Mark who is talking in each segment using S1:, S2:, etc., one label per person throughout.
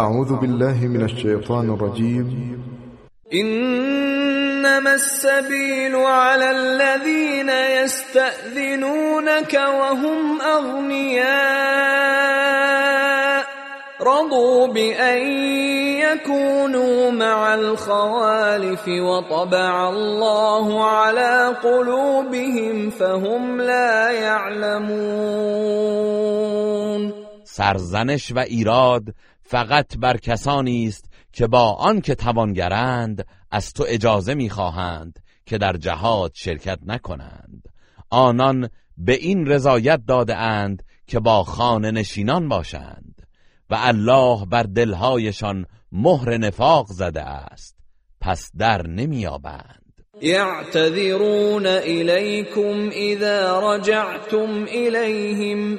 S1: أعوذ بالله من الشیطان الرجیم
S2: إنما السبيل على الذين يستأذنونك وهم أغنياء. رضوا بأن يكونوا مع الخوالف وطبع الله على قلوبهم فهم لا يعلمون.
S3: سرزنش و ایراد فقط بر کسانی است که با آنکه توانگرند از تو اجازه می‌خواهند که در جهاد شرکت نکنند. آنان به این رضایت داده اند که با خانه نشینان باشند و الله بر دلهایشان مهر نفاق زده است. پس در نمیابند
S2: يعتذرون إليكم إذا رجعتم إليهم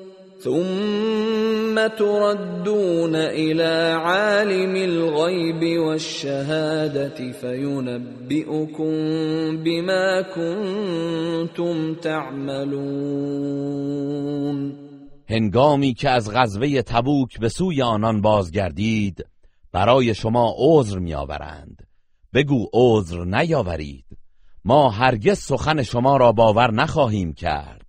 S2: ثم تردون إلى عالم الغيب والشهادة فينبئكم بما كنتم تعملون.
S3: هنگامی که از غزوه تبوک به سوی آنان بازگردید برای شما عذر میآورند. بگو عذر نیاورید. ما هرگز سخن شما را باور نخواهیم کرد.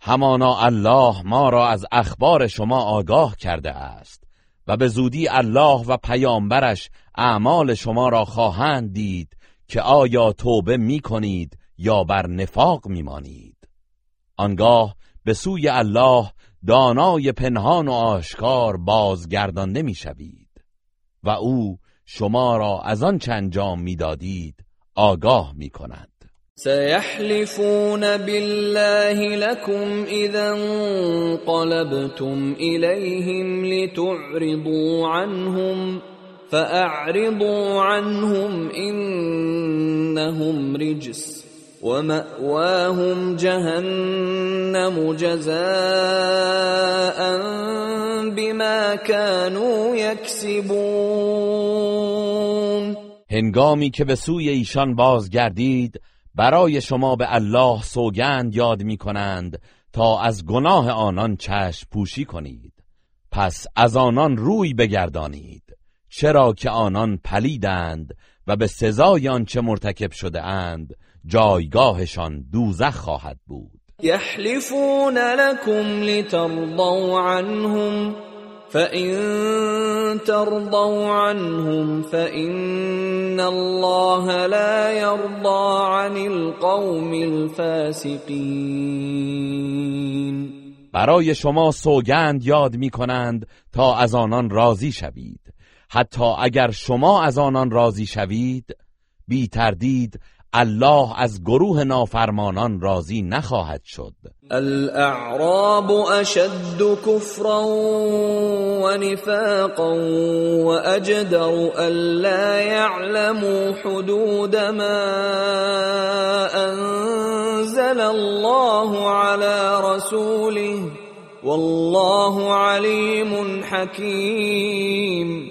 S3: همانا الله ما را از اخبار شما آگاه کرده است و به زودی الله و پیامبرش اعمال شما را خواهند دید که آیا توبه می کنید یا بر نفاق می مانید. آنگاه به سوی الله دانای پنهان و آشکار بازگردانده می شوید و او شما را از آن چند انجام می‌دادید آگاه می کند.
S2: سيحلفون بالله لكم إذا انقلبتم إليهم لتعرضوا عنهم فأعرضوا عنهم إنهم رجس ومأواهم جهنم جزاء بما كانوا يكسبون.
S3: هنگامی که به سوی ایشان بازگردید برای شما به الله سوگند یاد می کنند تا از گناه آنان چشم پوشی کنید. پس از آنان روی بگردانید. چرا که آنان پلیدند و به سزای آنچه مرتکب شده اند جایگاهشان دوزخ خواهد بود.
S2: يحلفون لكم لترضوا عنهم فإن ترضوا عنهم فإن الله لا يرضى عن القوم الفاسقين
S3: برای شما سوگند یاد می کنند تا از آنان راضی شوید. حتی اگر شما از آنان راضی شوید بی تردید الله از گروه نافرمانان راضی نخواهد شد.
S2: الاعراب اشد كفرا ونفاقا واجدر الا يعلموا حدود ما انزل الله على رسوله. والله علیم حکیم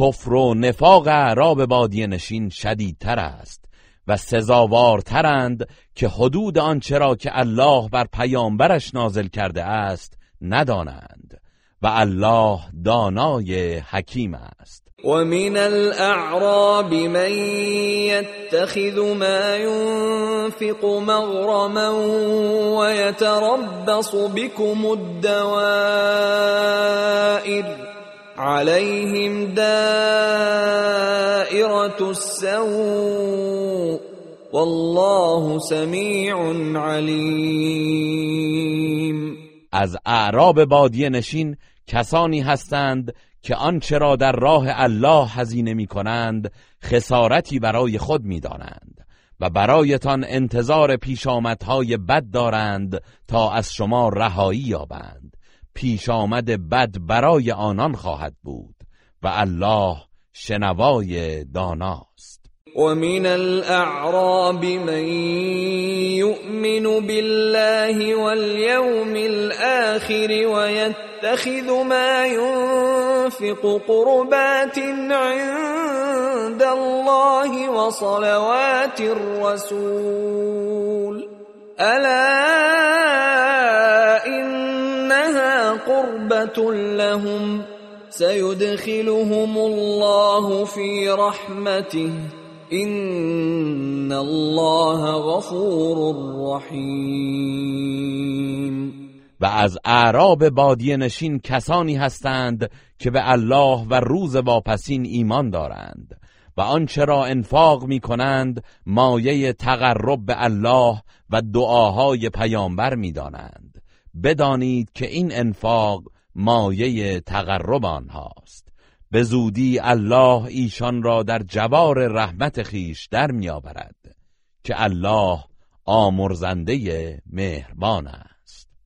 S3: کفر و نفاق اعراب بادی نشین شدیدتر است. و سزاوارترند که حدود آنچه را که الله بر پیامبرش نازل کرده است ندانند و الله دانای حکیم است.
S2: ومن الاعراب من يتخذ ما ينفق مغرما ويتربص بكم الدوائر عليهم دائرة السوء والله سمیع علیم
S3: از اعراب بادی نشین کسانی هستند که آنچه را در راه الله هزینه می کنند خسارتی برای خود می دانند و برایتان انتظار پیشامدهای بد دارند تا از شما رهایی یابند. پیش آمد بد برای آنان خواهد بود و الله شنوای داناست.
S2: ومن الأعراب من يؤمن بالله واليوم الآخر ويتخذ ما ينفق قربات عند الله وصلوات الرسول. ألا إنها لهم سيدخلهم الله في رحمته این الله غفور رحیم
S3: و از اعراب بادی نشین کسانی هستند که به الله و روز واپسین ایمان دارند و آنچه را انفاق می کنند مایه تقرب به الله و دعاهای پیامبر می دانند بدانید که این انفاق مایه تقرب آنهاست. به زودی الله ایشان را در جوار رحمت خیش در میآورد که الله آمرزنده مهربان است.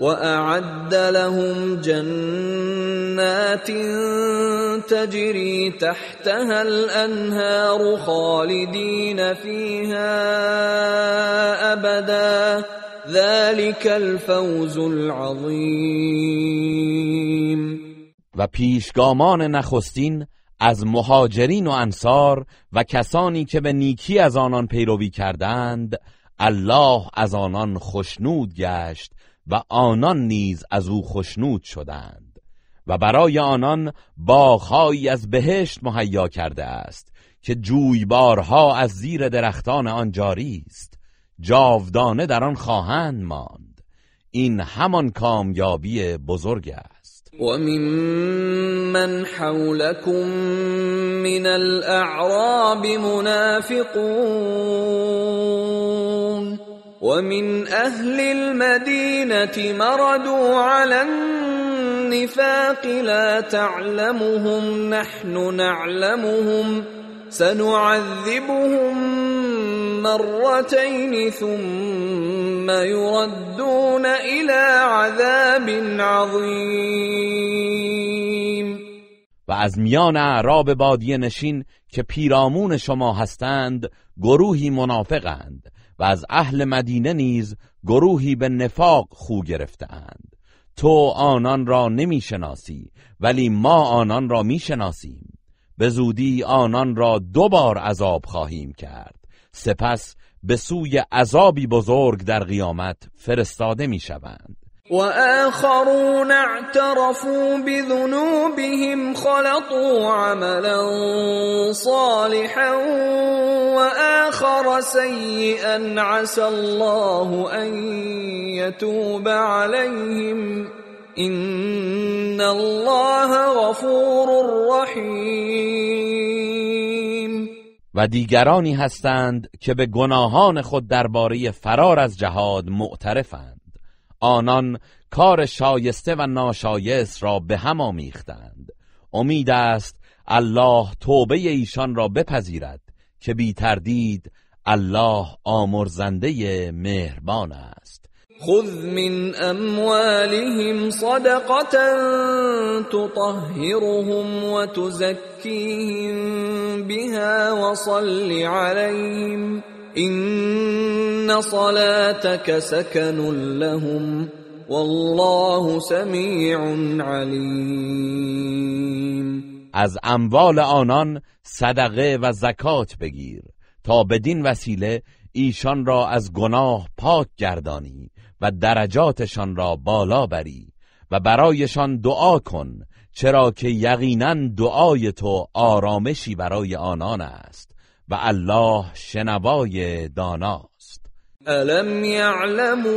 S2: واعد لهم جنات تجري تحتها الانهار خالدين فيها ابدا ذلك الفوز العظيم.
S3: و پیشگامان نخستین از مهاجرین و انصار و کسانی که به نیکی از آنان پیروی کردند الله از آنان خشنود گشت و آنان نیز از او خشنود شدند. و برای آنان باغهایی از بهشت مهیا کرده است که جویبارها از زیر درختان آن جاری است. جاودانه در آن خواهند ماند. این همان کامیابی بزرگ است.
S2: وممن حولكم من الأعراب منافقون. ومن أهل المدينة مردوا على النفاق لا تعلمهم نحن نعلمهم سنعذبهم مرتين ثم يردون إلى عذاب عظیم
S3: و از میان اعراب بادی نشین که پیرامون شما هستند گروهی منافقند. و از اهل مدینه نیز گروهی به نفاق خو گرفتند تو آنان را نمی‌شناسی ولی ما آنان را می‌شناسیم. به زودی آنان را دوبار عذاب خواهیم کرد. سپس به سوی عذابی بزرگ در قیامت فرستاده می شوند
S2: و آخرون اعترفوا بذنوبهم خلطوا عملا صالحا و آخر سیئا عسى الله ان يتوب عليهم این الله غفور رحیم
S3: و دیگرانی هستند که به گناهان خود درباره فرار از جهاد معترفند. آنان کار شایسته و ناشایست را به هم آمیختند. امید است الله توبه ایشان را بپذیرد که بی تردید الله آمرزنده مهربان است.
S2: خذ من اموالهم صدقه تطهرهم وتزكيهم بها وصل عليهم ان صلاتك سكن لهم والله سميع عليم
S3: از اموال آنان صدقه و زکات بگیر تا بدین وسیله ایشان را از گناه پاک گردانی و درجاتشان را بالا بری و برایشان دعا کن چرا که یقینا دعای تو آرامشی برای آنان است. و الله شنوای داناست.
S2: الم يعلموا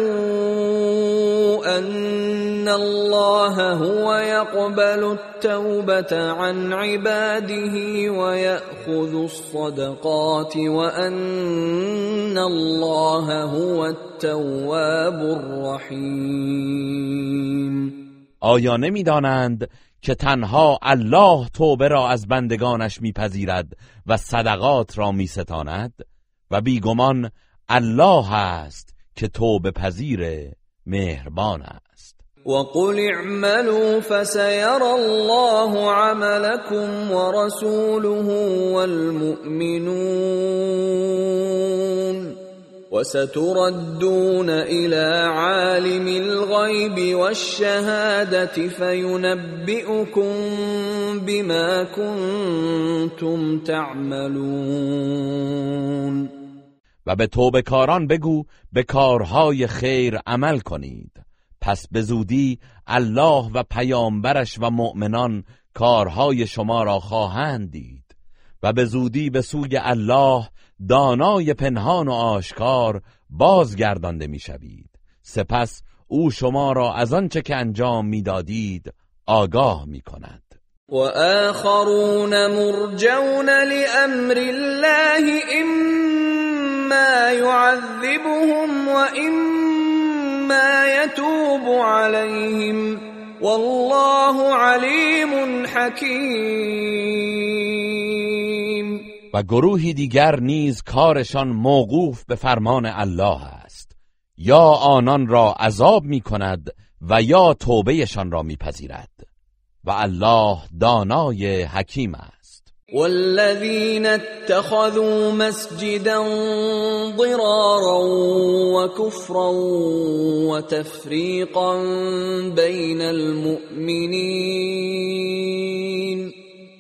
S2: ان الله هو يقبل التوبه عن عباده ويأخذ الصدقات وان الله هو التواب الرحیم
S3: آیا نمی‌دانند که تنها الله توبه را از بندگانش میپذیرد و صدقات را میستاند و بیگمان الله است که توبه پذیر مهربان است.
S2: وقل اعملوا فسيرى الله عملكم ورسوله والمؤمنون. وستردون الى عالم الغيب والشهاده فينبئكم بما كنتم تعملون.
S3: و به توبه کاران بگو به کارهای خیر عمل کنید. پس به زودی الله و پیامبرش و مؤمنان کارهای شما را خواهند دید و به زودی به سوی الله دانای پنهان و آشکار بازگردانده می‌شوید. سپس او شما را از آنچه که انجام می‌دادید آگاه می کند
S2: و آخرون مرجون لأمر الله اما يعذبهم و اما يتوب عليهم. والله علیم حکیم
S3: و گروهی دیگر نیز کارشان موقوف به فرمان الله است. یا آنان را عذاب می کند و یا توبهشان را میپذیرد. و الله دانای حکیم است.
S2: والذین اتخذوا مسجدا ضرارا وكفرا وتفريقا بين المؤمنين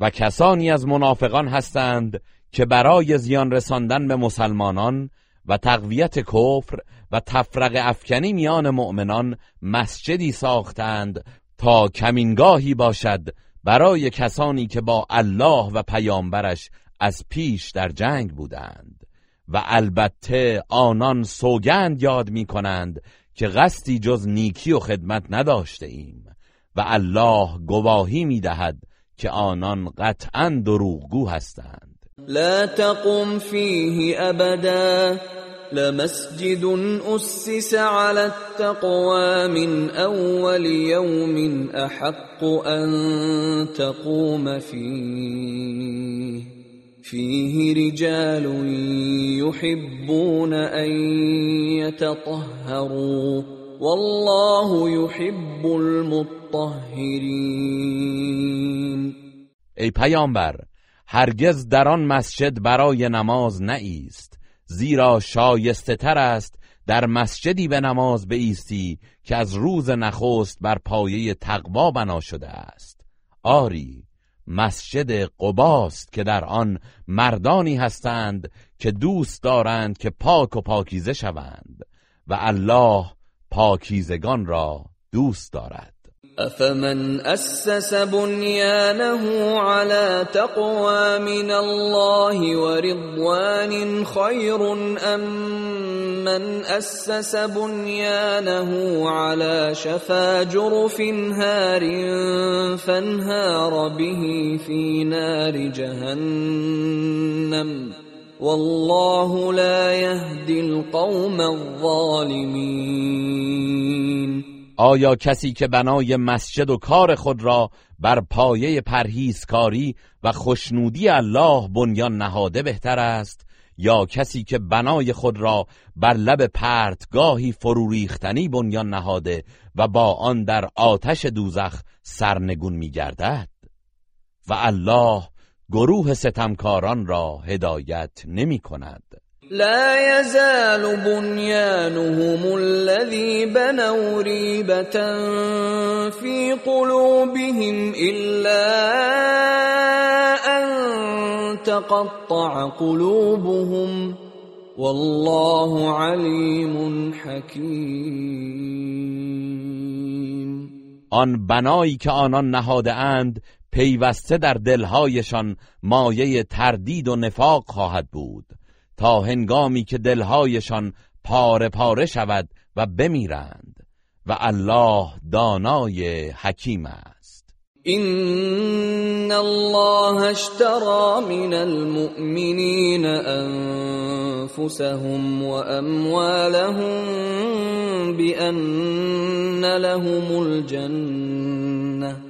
S3: و کسانی از منافقان هستند که برای زیان رساندن به مسلمانان و تقویت کفر و تفرق افکنی میان مؤمنان مسجدی ساختند تا کمینگاهی باشد برای کسانی که با الله و پیامبرش از پیش در جنگ بودند. و البته آنان سوگند یاد می کنند که قصدی جز نیکی و خدمت نداشته ایم و الله گواهی می دهد که آنان قطعا دروغگو هستند.
S2: لا تقم فيه ابدا لمسجد أسس على التقوى من أول يوم أحق أن تقوم فيه فيه رجال يحبون أن يتطهروا والله يحب المطهرين.
S3: ای پیامبر هرگز در آن مسجد برای نماز نایست زیرا شایسته تر است در مسجدی به نماز بایستی که از روز نخست بر پایه تقوا بنا شده است. آری مسجد قباست که در آن مردانی هستند که دوست دارند که پاک و پاکیزه شوند و الله پاکیزگان را دوست دارد.
S2: افمن اسس بنيانه على تقوى من الله ورضوان خير ام من اسس بنيانه على شفا جرف هار فانهار به في نار جهنم. والله لا يهدي القوم الظالمين.
S3: آیا کسی که بنای مسجد و کار خود را بر پایه پرهیزکاری و خوشنودی الله بنیان نهاده بهتر است یا کسی که بنای خود را بر لب پرتگاهی فروریختنی بنیان نهاده و با آن در آتش دوزخ سرنگون میگردد؟ و الله گروه ستمکاران را هدایت نمی کند.
S2: لا يزال بنيانهم الذي بنوا ريبة في قلوبهم إلا أن تقطع قلوبهم. والله علیم حکیم.
S3: آن بنایی که آنان نهاده اند پیوسته در دلهایشان مایه تردید و نفاق خواهد بود تا هنگامی که دلهایشان پاره پاره شود و بمیرند و الله دانای حکیم است.
S2: این الله اشترى من المؤمنین انفسهم واموالهم بان لهم الجنه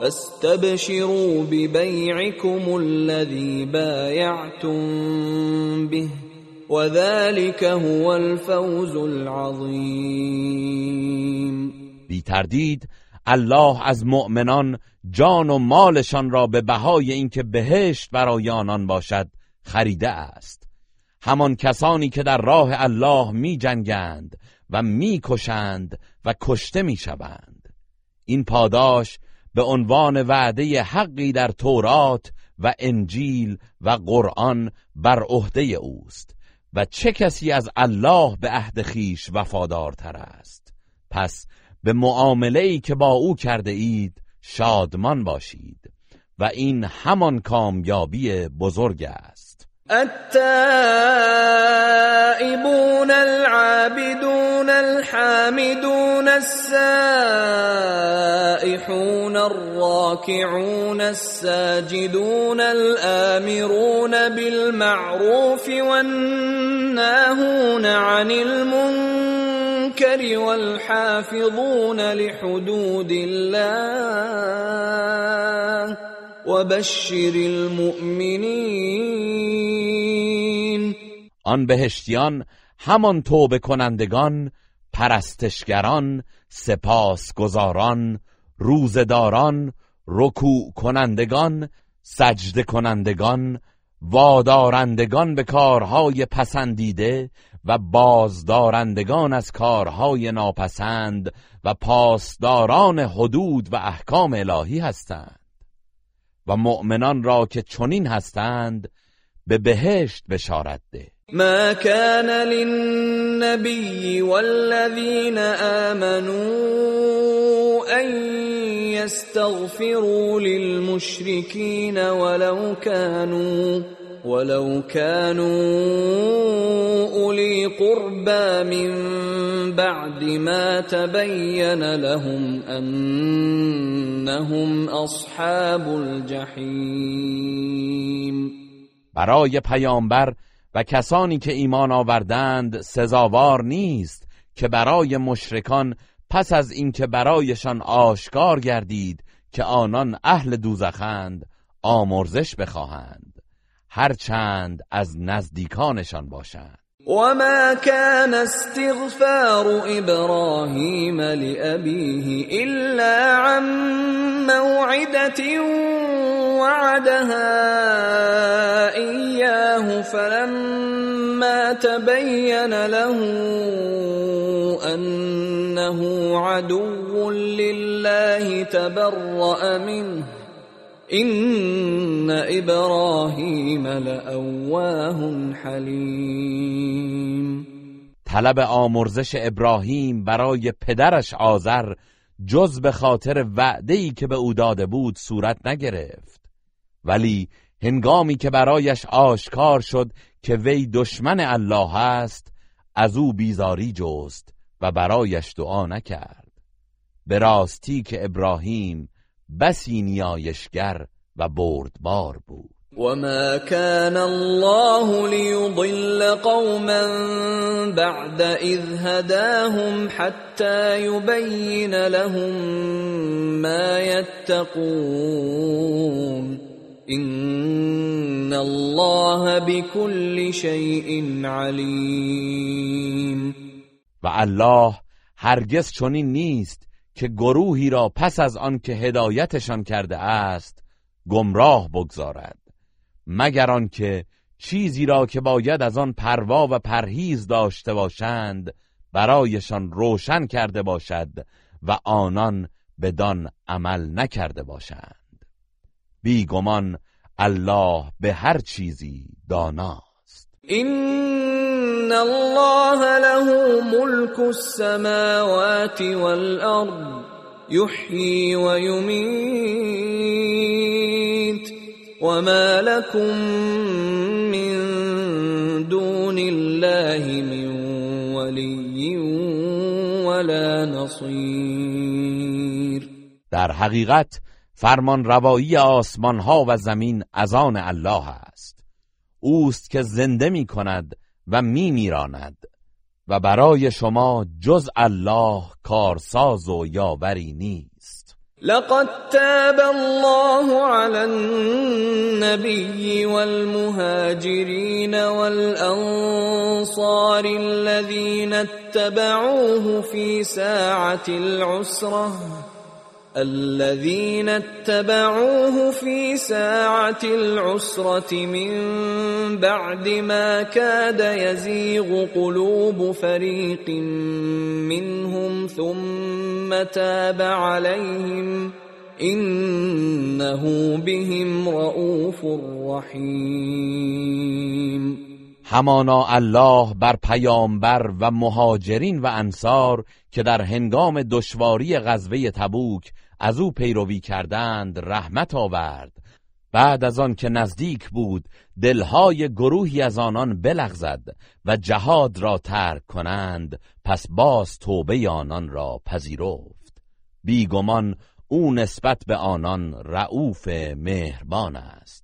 S2: فاستبشروا ببيعكم الذي بايعتم به وذلك هو الفوز العظیم
S3: بی تردید الله از مؤمنان جان و مالشان را به بهای اینکه بهشت برای آنان باشد خریده است. همان کسانی که در راه الله می جنگند و می کشند و کشته می شوند این پاداش به عنوان وعده حقی در تورات و انجیل و قرآن بر عهده اوست و چه کسی از الله به عهد خیش وفادارتر است. پس به معامله ای که با او کرده اید شادمان باشید و این همان کامیابی بزرگ است.
S2: التائبون العابدون الحامدون السائحون الراكعون الساجدون الآمرون بالمعروف والناهون عن المنكر والحافظون لحدود الله المؤمنین.
S3: آن بهشتیان همان توبه کنندگان پرستشگران سپاسگزاران روزداران رکوع کنندگان سجده کنندگان وادارندگان به کارهای پسندیده و بازدارندگان از کارهای ناپسند و پاسداران حدود و احکام الهی هستند. و مؤمنان را که چنین هستند به بهشت بشارت ده.
S2: ما كان للنبي والذين آمنوا أن يستغفروا للمشركين ولو كانوا ولو كانوا أولي قربى من بعد ما تبين لهم أنهم أصحاب الجحیم
S3: برای پیامبر و کسانی که ایمان آوردند سزاوار نیست که برای مشرکان پس از اینکه برایشان آشکار گردید که آنان اهل دوزخند آمرزش بخواهند. هرچند از نزدیکانشان باشند.
S2: وما كان استغفار إبراهيم لأبيه إلا عن موعدة وعدها إياه فلما تبين له أنه عدو لله تبرأ منه. این ابراهیم لأواه حلیم
S3: طلب آمرزش ابراهیم برای پدرش آذر جز به خاطر وعده که به او داده بود صورت نگرفت. ولی هنگامی که برایش آشکار شد که وی دشمن الله است از او بیزاری جست و برایش دعا نکرد. به راستی که ابراهیم بسی نیایشگر و بردبار بود.
S2: وما كان الله ليضل قوما بعد إذ هداهم حتى يبين لهم ما يتقون إن الله بكل شيء عليم.
S3: و الله هرگز چنین نیست که گروهی را پس از آن که هدایتشان کرده است گمراه بگذارد. مگر آنکه چیزی را که باید از آن پروا و پرهیز داشته باشند برایشان روشن کرده باشد و آنان بدان عمل نکرده باشند. بیگمان الله به هر چیزی داناست
S2: این الله له ملک السماوات والارض یحیی و یمیت وما لكم من دون الله من ولي ولا نصير.
S3: در حقیقت فرمان روایی آسمان ها و زمین از آن الله است. اوست که زنده می کند و می میراند و برای شما جز الله کارساز و یاوری نیست.
S2: لقد تاب الله على النبي والمهاجرين والأنصار الذين اتبعوه في ساعة العسرة. الذين اتبعوه في ساعة العسرة من بعد ما كاد يزيغ قلوب فريق منهم ثم تاب عليهم إنه بهم رؤوف رحيم.
S3: همانا الله بر پیامبر و مهاجرین و انصار که در هنگام دشواری غزوه تبوک از او پیروی کردند رحمت آورد. بعد از آن که نزدیک بود دلهای گروهی از آنان بلغزد و جهاد را ترک کنند پس باز توبه آنان را پذیرفت. بیگمان او نسبت به آنان رعوف مهربان است.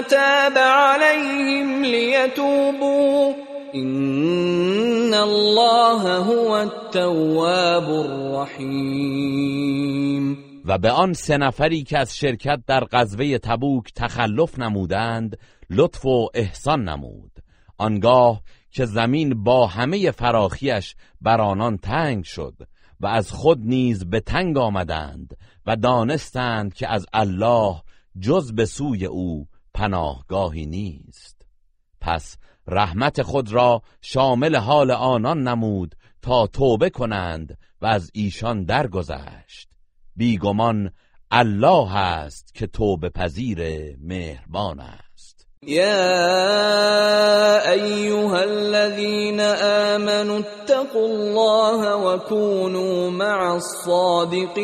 S2: تاب عليهم ليتوبوا. إن الله هو التواب الرحيم.
S3: و به آن سه نفری که از شرکت در غزوه تبوک تخلف نمودند لطف و احسان نمود. آنگاه که زمین با همه فراخیش بر آنان تنگ شد و از خود نیز به تنگ آمدند و دانستند که از الله جز به سوی او پناهگاهی نیست. پس رحمت خود را شامل حال آنان نمود تا توبه کنند و از ایشان درگذشت. بیگمان الله است که توبه پذیر مهربان است.
S2: يا ايها الذين آمنوا اتقوا الله وكونوا مع الصادقين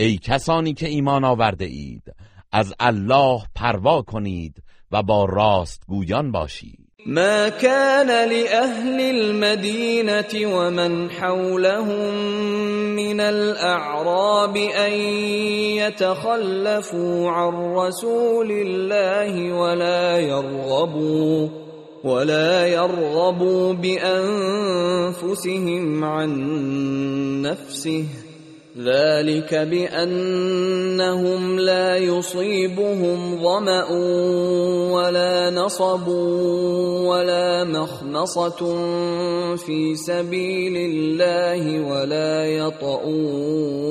S3: ای کسانی که ایمان آورده اید از الله پروا کنید و با راست گویان باشید.
S2: ما كان لأهل المدينة ومن حولهم من الأعراب أن يتخلفوا عن رسول الله ولا يرغبوا ولا يرغبوا بأنفسهم عن نفسه. ذلك بأنهم لا يصيبهم ظمأ ولا نصب ولا مخنصة في سبيل الله ولا يطؤون.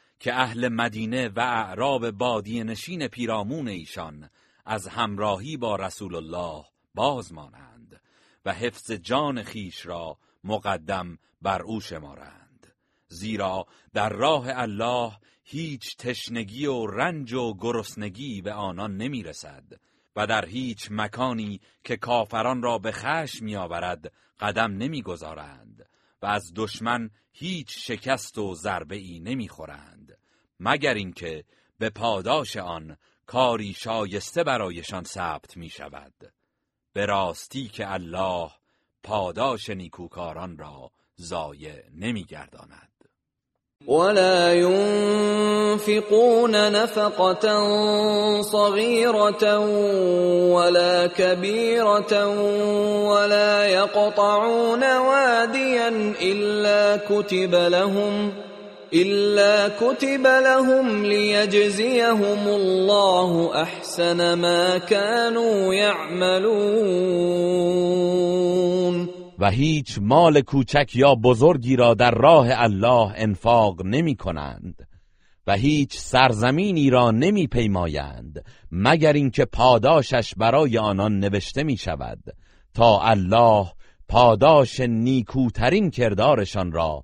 S3: که اهل مدینه و اعراب بادی نشین پیرامون ایشان از همراهی با رسول الله باز مانند و حفظ جان خیش را مقدم بر او شمارند. زیرا در راه الله هیچ تشنگی و رنج و گرسنگی به آنان نمی‌رسد و در هیچ مکانی که کافران را به خشم میآورد قدم نمی‌گذارند و از دشمن هیچ شکست و ضربه ای نمی‌خورند. مگر اینکه به پاداش آن کاری شایسته برایشان ثبت می شود به راستی که الله پاداش نیکوکاران را ضایع نمیگرداند.
S2: ولا ينفقون نفقة صغيرة ولا كبيرة ولا يقطعون واديا إلا كتب لهم إلا كتب لهم ليجزيهم الله أحسن ما كانوا يعملون.
S3: و هیچ مال کوچک یا بزرگی را در راه الله انفاق نمی کنند و هیچ سرزمینی را نمی پیمایند مگر اینکه پاداشش برای آنان نوشته می شود تا الله پاداش نیکوترین کردارشان را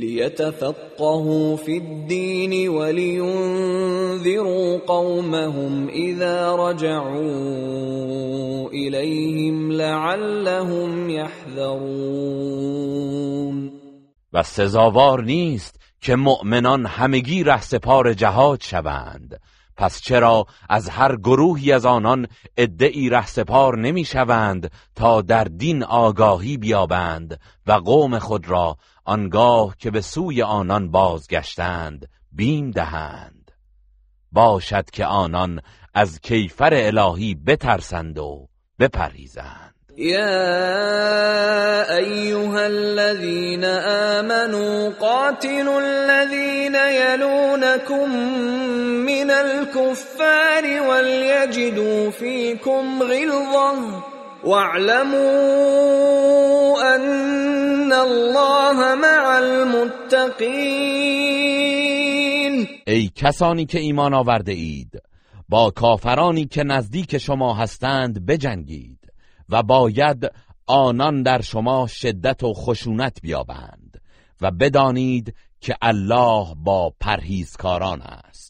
S2: ليتفقهوا في الدين ولينذروا قومهم إذا رجعوا إليهم لعلهم يحذرون
S3: و سزاوار نیست که مؤمنان همگی سپار جهاد شوند. پس چرا از هر گروهی از آنان ادعی سپار نمی شوند تا در دین آگاهی بیابند و قوم خود را آنگاه که به سوی آنان بازگشتند بیم دهند. باشد که آنان از کیفر الهی بترسند و بپریزند
S2: يا ايها الذين امنوا قاتلوا الذين يلونكم من الكفار وليجدوا فيكم غلظه واعلموا ان الله مع المتقين.
S3: ای کسانی که ایمان آورده اید با کافرانی که نزدیک شما هستند بجنگید و باید آنان در شما شدت و خشونت بیابند و بدانید که الله با پرهیزکاران است.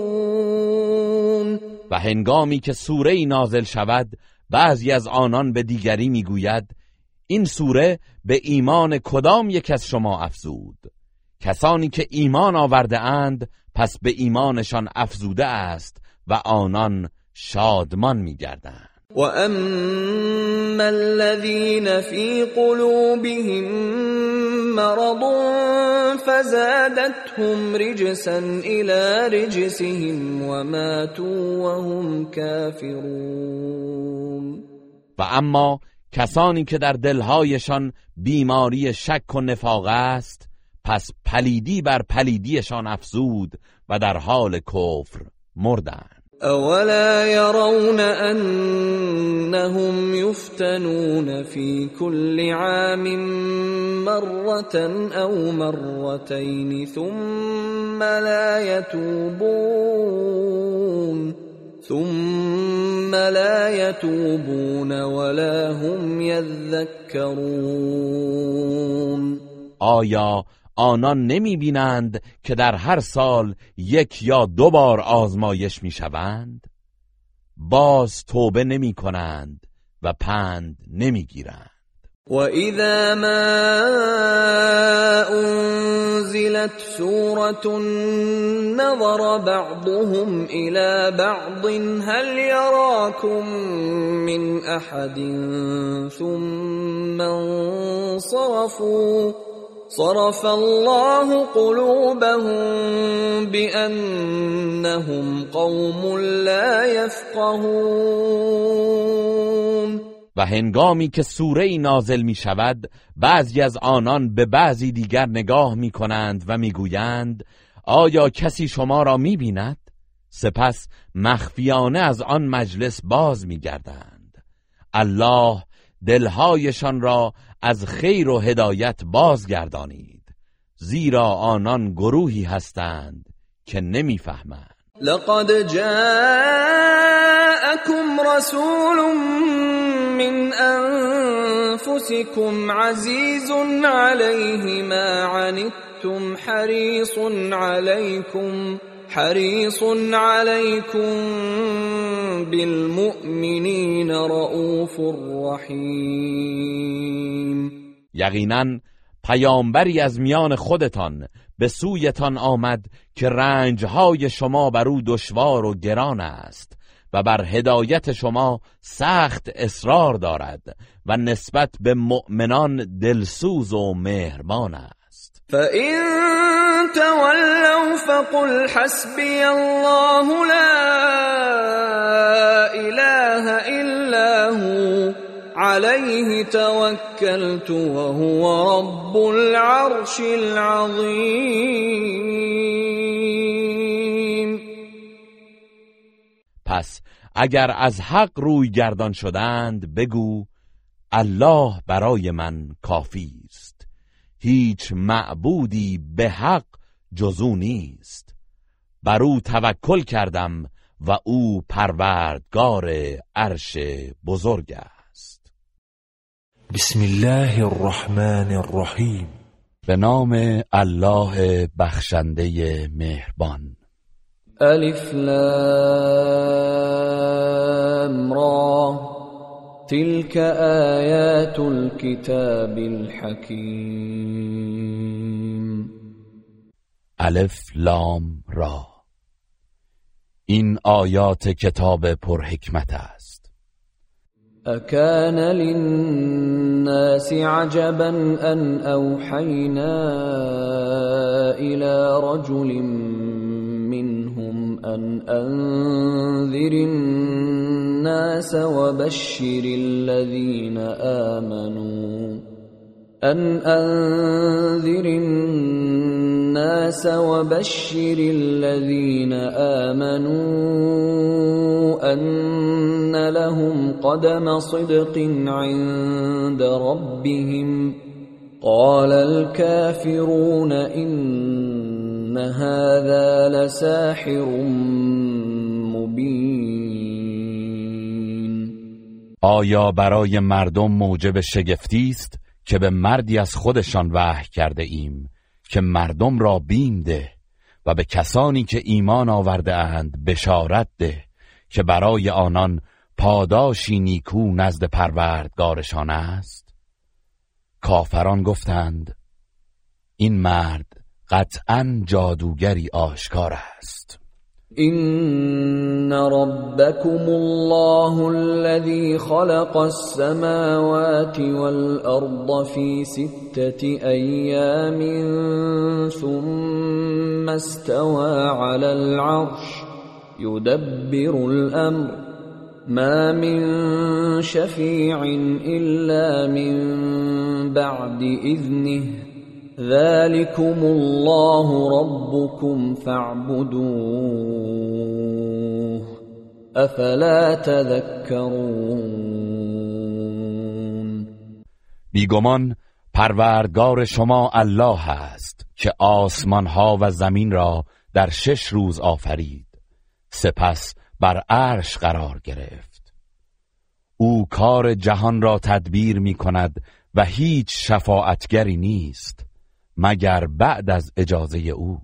S3: و هنگامی که سوره نازل شود بعضی از آنان به دیگری می‌گوید این سوره به ایمان کدام یک از شما افزود؟ کسانی که ایمان آورده اند پس به ایمانشان افزوده است و آنان شادمان میگردند.
S2: واما الذين في قلوبهم مرض فزادتهم رجسا الى رجسهم وماتوا وهم كافرون
S3: و اما کسانی که در دلهایشان بیماری شک و نفاق است پس پلیدی بر پلیدیشان افزود و در حال کفر مردند.
S2: اولا يرون انهم يفتنون في كل عام مره أو مرتين ثم لا يتوبون ثم لا يتوبون ولا هم يذكرون
S3: آیا آنان نمی بینند که در هر سال یک یا دو بار آزمایش می شوند باز توبه نمی کنند و پند نمی گیرند
S2: مَا أُنزِلَتْ سُورَةٌ نَظَرَ بَعْضُهُمْ إِلَى بَعْضٍ هَلْ يَرَاكُم مِّنْ أَحَدٍ ثُمَّ انصَرَفُوا صَرَفَ اللَّهُ قُلُوبَهُم بِأَنَّهُمْ قَوْمٌ لَّا يَفْقَهُونَ
S3: و هنگامی که سوره نازل می شود بعضی از آنان به بعضی دیگر نگاه می کنند و می گویند آیا کسی شما را می بیند؟ سپس مخفیانه از آن مجلس باز می گردند الله دلهایشان را از خیر و هدایت بازگردانید زیرا آنان گروهی هستند که نمی‌فهمند.
S2: لقد جاءكم رسول من انفسكم عزيز عليه ما عنتم حريص عليكم حريص عليكم بالمؤمنين رؤوف رحيم.
S3: یقینا پیامبری از میان خودتان به سویتان آمد که رنجهای شما بر او دشوار و گران است و بر هدایت شما سخت اصرار دارد و نسبت به مؤمنان دلسوز و مهربان است.
S2: فَإِن تَوَلَّوْا فَقُلْ حَسْبِيَ اللَّهُ لَا إِلَٰهَ إِلَّا هُوَ عَلَيْهِ تَوَكَّلْتُ وَهُوَ رَبُّ الْعَرْشِ الْعَظِيمِ.
S3: پس اگر از حق روی گردان شدند بگو الله برای من کافی. هیچ معبودی به حق جزو نیست. بر او توکل کردم و او پروردگار عرش بزرگ است.
S4: بسم الله الرحمن الرحیم.
S3: به نام الله بخشنده مهربان.
S2: الف لام را. تلك آیات الكتاب الحکیم
S3: الف لام را. این آیات کتاب پرحکمت است.
S2: اکان للناس عجبا ان اوحینا الى رجل منهم ان انذر الناس وبشر الذين آمنوا أن أنذر الناس وبشر الذين آمنوا أن لهم قدم صدق عند ربهم قال الكافرون إن هذا لساحر مبين
S3: آیا برای مردم موجب شگفتی است که به مردی از خودشان وحی کرده ایم که مردم را بیم ده و به کسانی که ایمان آورده اند بشارت ده که برای آنان پاداشی نیکو نزد پروردگارشان است؟ کافران گفتند این مرد قطعا جادوگری آشکار است.
S2: إن ربكم الله الذي خلق السماوات والأرض في ستة أيام ثم استوى على العرش يدبر الأمر ما من شفيع إلا من بعد إذنه ذلكم الله ربكم فاعبدوه افلا تذكرون
S3: بیگمان پروردگار شما الله است که آسمان ها و زمین را در شش روز آفرید. سپس بر عرش قرار گرفت. او کار جهان را تدبیر می کند و هیچ شفاعتگری نیست. مگر بعد از اجازه او.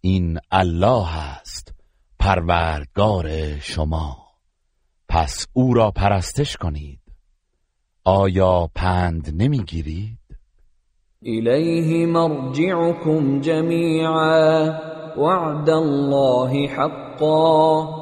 S3: این الله است پروردگار شما. پس او را پرستش کنید. آیا پند نمی‌گیرید؟
S2: الیه مرجعکم جمیعا وعد الله حقا.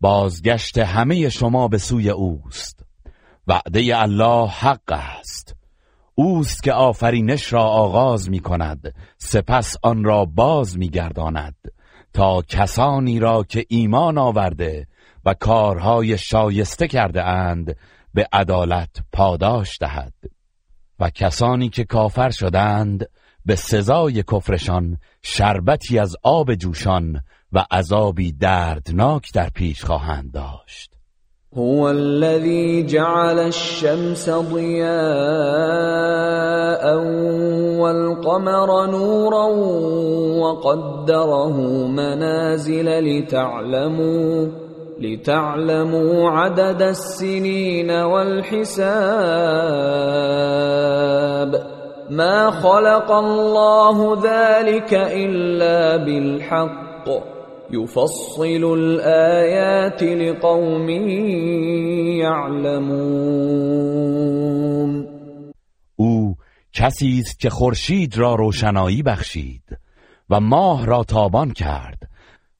S3: بازگشت همه شما به سوی اوست. وعده الله حق است. اوست که آفرینش را آغاز می کند سپس آن را باز می گرداند. تا کسانی را که ایمان آورده و کارهای شایسته کرده اند به عدالت پاداش دهد. و کسانی که کافر شدند به سزای کفرشان شربتی از آب جوشان و عذابی دردناک در پیش خواهند داشت.
S2: هو الذي جعل الشمس ضياء والقمر نورا وقدره منازل لتعلموا لتعلموا عدد السنين والحساب. ما خلق الله ذلك إلا بالحق. يفصل الآيات لقوم يعلمون.
S3: او کسی است که خورشید را روشنایی بخشید و ماه را تابان کرد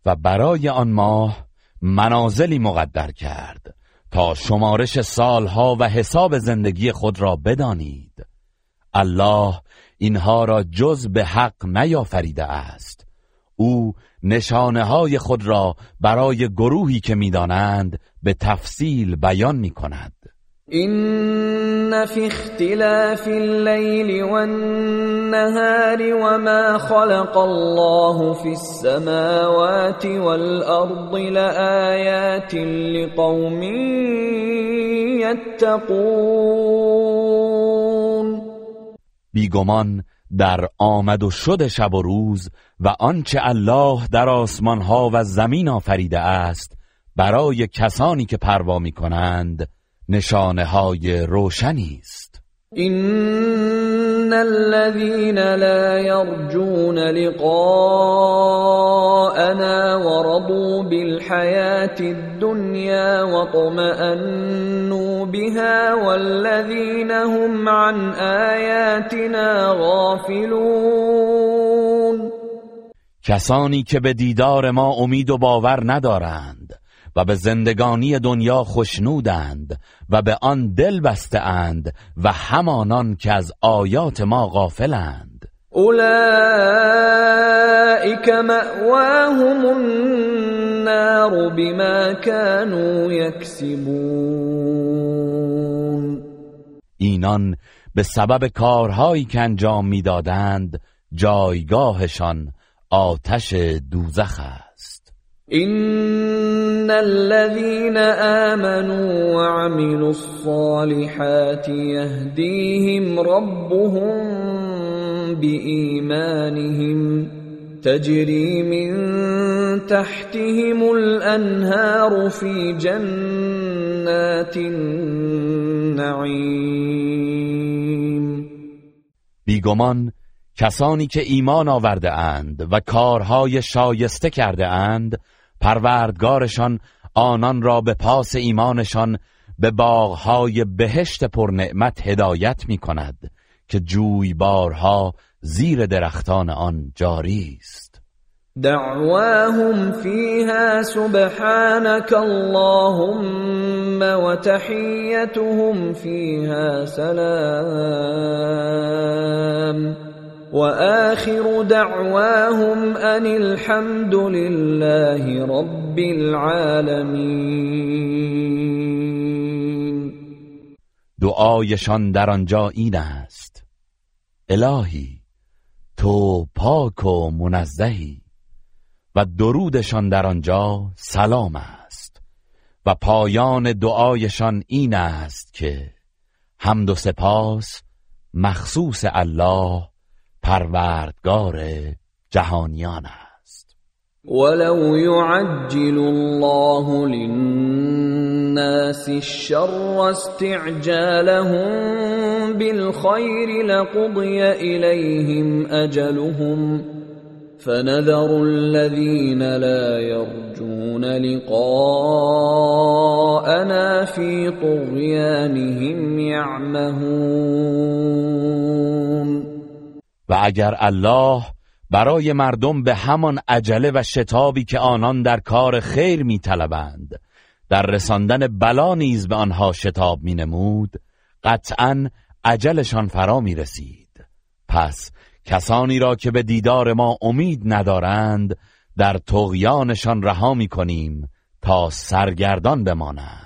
S3: و برای آن ماه منازلی مقدر کرد تا شمارش سالها و حساب زندگی خود را بدانید. الله اینها را جز به حق نیافریده است. او نشانه های خود را برای گروهی که می‌دانند به تفصیل بیان می کند
S2: این فی اختلاف اللیل والنهار وما خلق الله فی السماوات والارض لآیات لقوم یتقون
S3: بیگمان در آمد و شد شب و روز و آنچه الله در آسمان ها و زمین آفریده است برای کسانی که پروا می کنند نشانه های روشنی است.
S2: الذين لا يرجون لقاءنا ورضوا بالحياة الدنيا وطمأنوا بها والذين هم عن آياتنا غافلون
S3: کسانی که به دیدار ما امید و باور ندارند و به زندگانی دنیا خشنودند و به آن دل بستند و همانان که از آیات ما غافلند.
S2: اولئک مأواهم النار بما كانوا یکسبون.
S3: اینان به سبب کارهایی که انجام می‌دادند جایگاهشان آتش دوزخ است.
S2: ان الذين آمنوا وعملوا الصالحات يهديهم ربهم بإيمانهم تجري من تحتهم الأنهار في جنات النعيم
S3: بیگمان کسانی که ایمان آورده اند و کارهای شایسته کرده اند پروردگارشان آنان را به پاس ایمانشان به باغهای بهشت پرنعمت هدایت می کند که جویبارها زیر درختان آن جاری است.
S2: دعواهم فيها سبحانك اللهم وتحيتهم فيها سلام. وآخر دعواهم ان الحمد لله رب العالمين.
S3: دعایشان در آنجا این است. الهی تو پاک و منزهی و درودشان در آنجا سلام است. و پایان دعایشان این است که حمد و سپاس مخصوص الله پروردگار جهانیان است.
S2: ولو يعجل الله للناس الشر استعجالهم بالخير لقضي إليهم أجلهم فنذر الذين لا يرجون لقاءنا في طغيانهم يعمهون.
S3: و اگر الله برای مردم به همان عجله و شتابی که آنان در کار خیر میطلبند در رساندن بلا نیز به آنها شتاب مینمود قطعا عجلشان فرا می رسید پس کسانی را که به دیدار ما امید ندارند در تغیانشان رها می کنیم تا سرگردان بمانند.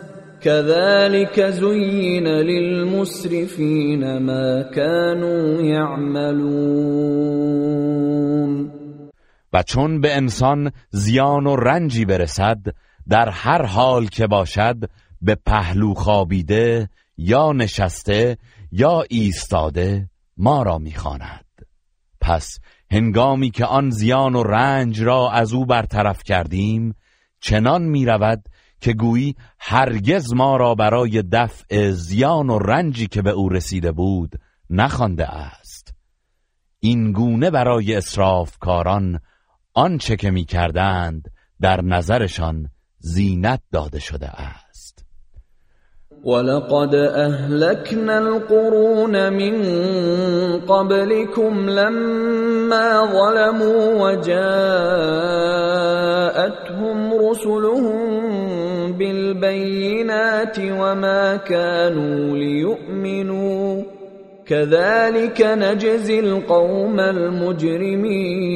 S2: كذلك زين للمسرفين ما كانوا يعملون.
S3: و چون به انسان زیان و رنجی برسد در هر حال که باشد به پهلو خوابیده یا نشسته یا ایستاده ما را می‌خواند. پس هنگامی که آن زیان و رنج را از او برطرف کردیم چنان می‌رود که گویی هرگز ما را برای دفع زیان و رنجی که به او رسیده بود نخوانده است. این گونه برای کاران آنچه که می‌کردند در نظرشان زینت داده شده است.
S2: ولقد اهلكنا القرون من قبلكم لما ظلموا وجاءتهم رسلهم بالبينات وما كانوا ليؤمنوا. كذلك نجزي القوم المجرمين.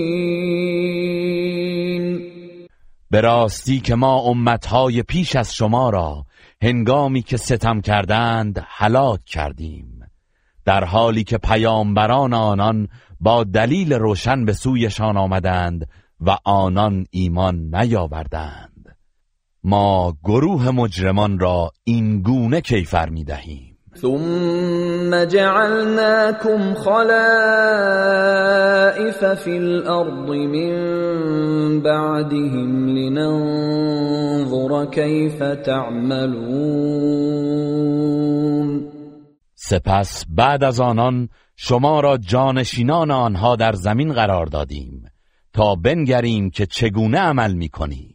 S3: به که ما امتهای پیش از شما را هنگامی که ستم کردند هلاک کردیم. در حالی که پیامبران آنان با دلیل روشن به سویشان آمدند و آنان ایمان نیاوردند. ما گروه مجرمان را این گونه کیفر می دهیم
S2: ثم جعلناكم خلائف في الارض من بعدهم لننظر كيف تعملون.
S3: سپس بعد از آنان شما را جانشینان آنها در زمین قرار دادیم تا بنگریم که چگونه عمل می کنید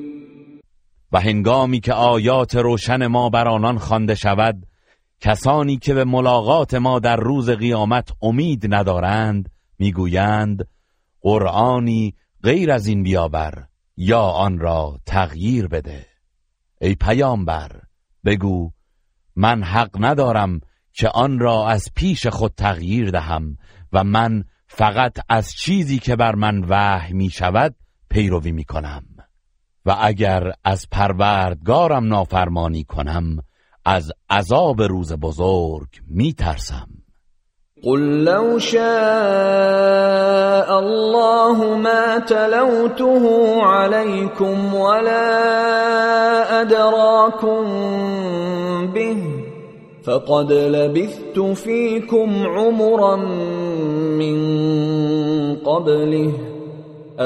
S3: و هنگامی که آیات روشن ما بر آنان خوانده شود کسانی که به ملاقات ما در روز قیامت امید ندارند می‌گویند قرآنی غیر از این بیاور یا آن را تغییر بده. ای پیامبر بگو من حق ندارم که آن را از پیش خود تغییر دهم و من فقط از چیزی که بر من وحی می شود پیروی می کنم و اگر از پروردگارم نافرمانی کنم از عذاب روز بزرگ می ترسم
S2: قل لو شاء الله ما تلوته عليكم ولا أدراكم به فقد لبثت فيكم عمرا من قبله.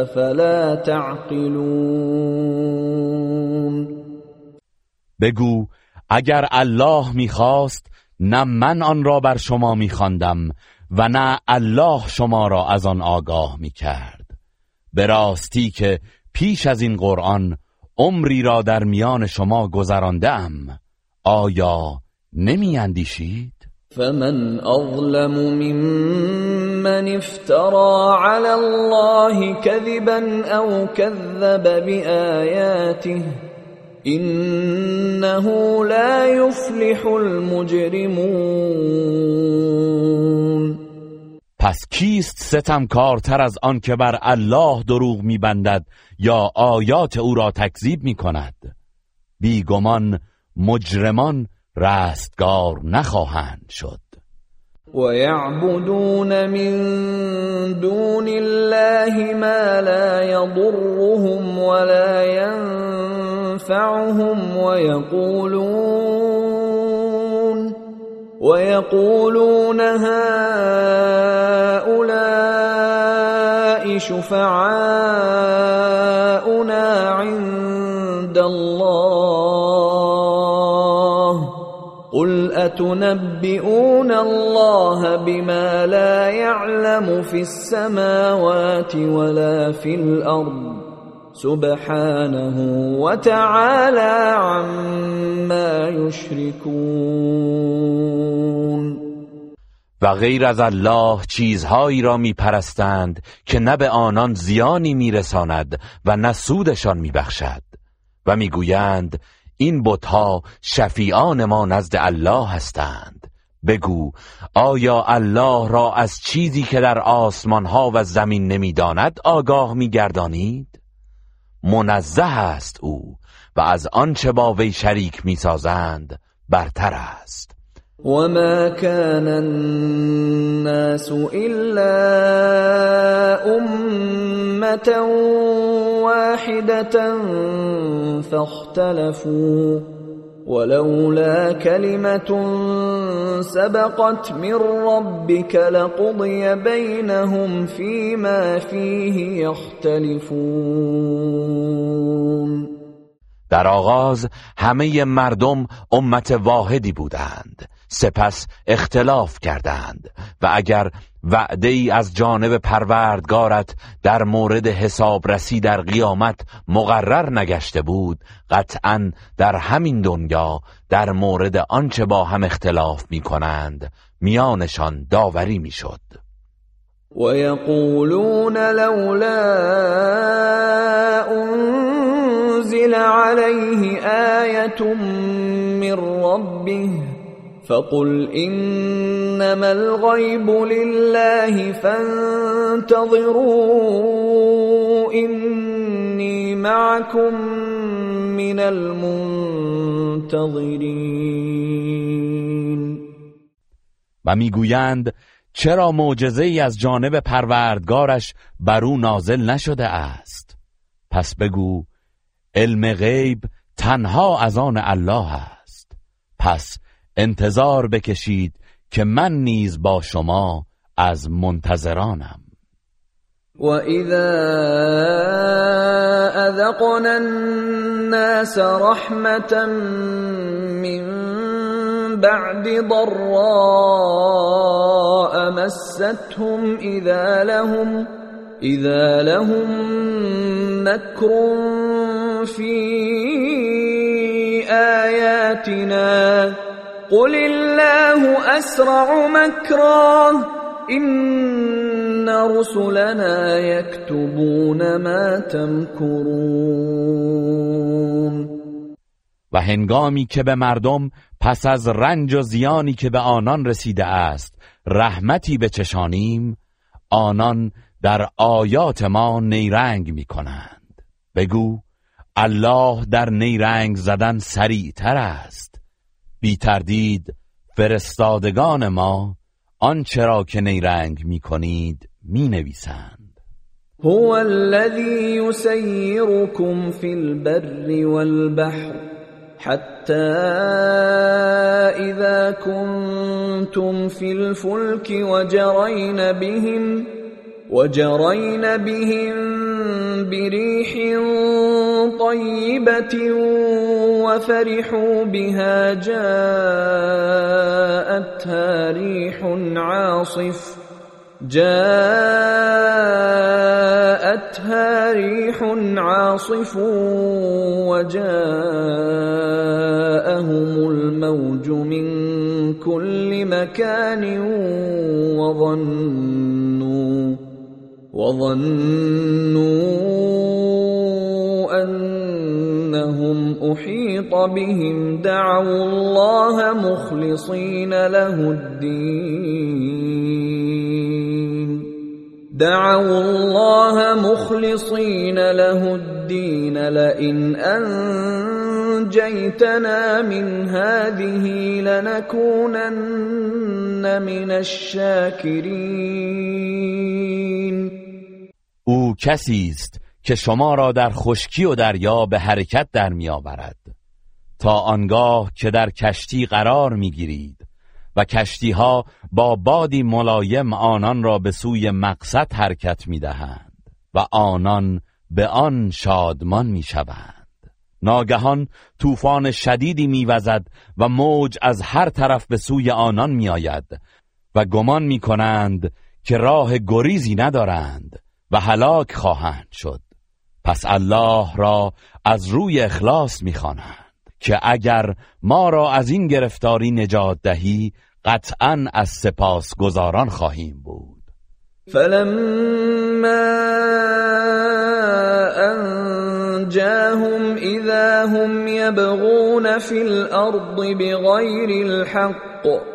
S2: افلا تعقلون
S3: بگو اگر الله می‌خواست نه من آن را بر شما میخواندم و نه الله شما را از آن آگاه می‌کرد به راستی که پیش از این قرآن عمری را در میان شما گذراندم آیا نمی اندیشید؟
S2: فمن اظلم ممن افترى على الله كذبا او كذب بآياته انه لا يفلح المجرمون.
S3: پس کیست ستمکارتر از آن که بر الله دروغ میبندد یا آیات او را تکذیب می‌کند؟ بیگمان مجرمان رستگار نخواهند شد.
S2: ويعبدون من دون الله ما لا يضرهم ولا ينفعهم ويقولون ويقولون هؤلاء شفعاؤنا عند الله اتنبئون الله بما لا يعلم في السماوات ولا في الارض سبحانه وتعالى عما يشركون
S3: و غیر از الله چیزهایی را میپرستند که نه به آنان زیانی میرساند و نه سودشان میبخشد. و می‌گویند این بتها شفیعان ما نزد الله هستند. بگو آیا الله را از چیزی که در آسمان ها و زمین نمی‌داند آگاه میگردانید؟ منزه است او و از آنچه با وی شریک می‌سازند برتر است.
S2: وما كان الناس إلا أمة واحدة فاختلفوا ولولا كلمة سبقت من ربك لقضي بينهم فيما فيه يختلفون.
S3: در آغاز همه مردم امت واحدی بودند. سپس اختلاف کردند. و اگر وعده ای از جانب پروردگارت در مورد حسابرسی در قیامت مقرر نگشته بود قطعا در همین دنیا در مورد آنچه با هم اختلاف می کنند میانشان داوری می شد
S2: ويقولون لولا انزل عليه آية من ربه فقل انما الغيب لله فانتظروا اني معكم من المنتظرين.
S3: و می‌گویند چرا معجزه ای از جانب پروردگارش بر او نازل نشده است؟ پس بگو علم غیب تنها از آن الله است. پس انتظار بکشید که من نیز با شما از منتظرانم.
S2: وَإِذَا أَذَقْنَا النَّاسَ رَحْمَةً مِّن بَعْدِ ضَرَّاءَ مَسَّتْهُمْ إِذَا لَهُمْ إِذَا لَهُم مَّكْرٌ فِي آيَاتِنَا قل الله اسرع مكرا ان رسلنا يكتبون ما تمكرون
S3: و هنگامی که به مردم پس از رنج و زیانی که به آنان رسیده است رحمتی بچشانیم آنان در آیات ما نیرنگ می کنند بگو الله در نیرنگ زدن سریعتر است. بی تردید فرستادگان ما آنچه را که نیرنگ می کنید می نویسند.
S2: هو الذي يسيركم في البر والبحر حتى إذا كنتم في الفلك وجرين بهم وجرين بهم بريح طيبة وفرحوا بها جاءتها ريح عاصف. جاءتها ريح عاصف وجاءهم الموج من كل مكان وظنوا وظنوا أنهم أحيط بهم دعوا الله مخلصين له الدين. دعوا الله مخلصين له الدين لئن أنجيتنا من هذه لنكونن من الشاكرين.
S3: أو کسی که شما را در خشکی و دریا به حرکت در می آورد. تا آنگاه که در کشتی قرار می گیرید و کشتی ها با بادی ملایم آنان را به سوی مقصد حرکت می دهند و آنان به آن شادمان می شوند. ناگهان طوفان شدیدی میوزد و موج از هر طرف به سوی آنان می آید و گمان می کنند که راه گریزی ندارند و هلاک خواهند شد. پس الله را از روی اخلاص می‌خوانند که اگر ما را از این گرفتاری نجات دهی قطعا از سپاس گذاران خواهیم بود.
S2: فلما أنجاهم إذا هم يبغون في الأرض بغير الحق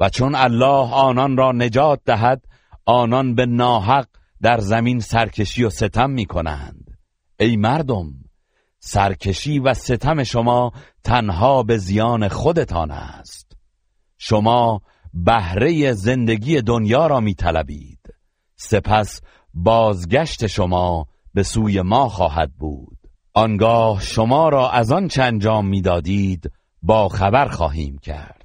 S3: و چون الله آنان را نجات دهد آنان به ناحق در زمین سرکشی و ستم می کنند. ای مردم سرکشی و ستم شما تنها به زیان خودتان است. شما بهره زندگی دنیا را می طلبید. سپس بازگشت شما به سوی ما خواهد بود. آنگاه شما را از آن انجام می‌دادید با خبر خواهیم کرد.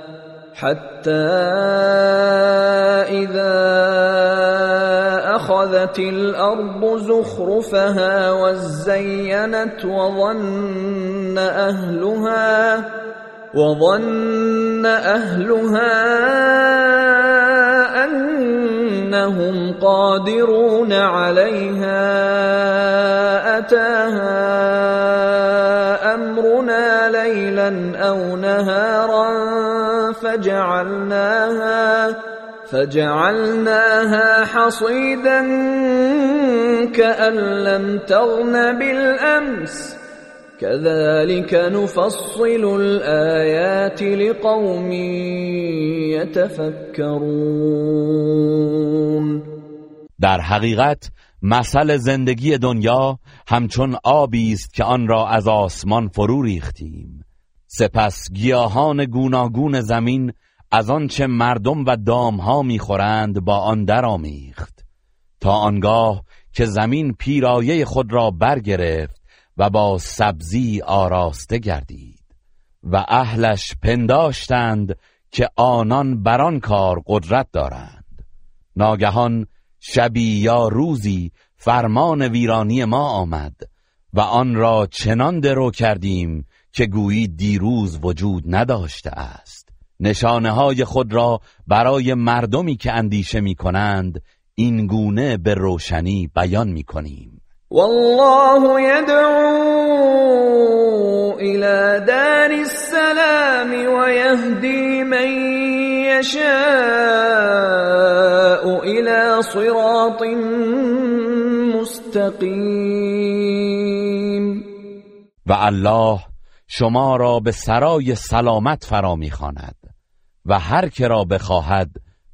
S2: حتى إذا أخذت الأرض زخرفها وزينت وظن أهلها وظن أهلها أنهم قادرون عليها أتاها أمرنا ليلا أو نهارا فجعلناها فجعلناها حصيدا كأن لم تغن بالأمس. كذلك نفصل الآيات لقوم يتفكرون.
S3: در حقیقت مثل زندگی دنیا همچون آبی است که آن را از آسمان فرو ریختیم. سپس گیاهان گوناگون زمین از آنچه مردم و دامها می‌خورند با آن درآمیخت تا آنگاه که زمین پیرایه خود را برگرفت و با سبزی آراسته گردید و اهلش پنداشتند که آنان بر آن کار قدرت دارند. ناگهان شبی یا روزی فرمان ویرانی ما آمد و آن را چنان درو کردیم که گویی دیروز وجود نداشته است. نشانه های خود را برای مردمی که اندیشه می کنند این گونه به روشنی بیان می کنیم
S2: والله يدعو الى دار السلام ويهدي من يشاء الى صراط مستقیم.
S3: و الله شما را به سرای سلامت فرا می‌خواند و هر که را بخواهد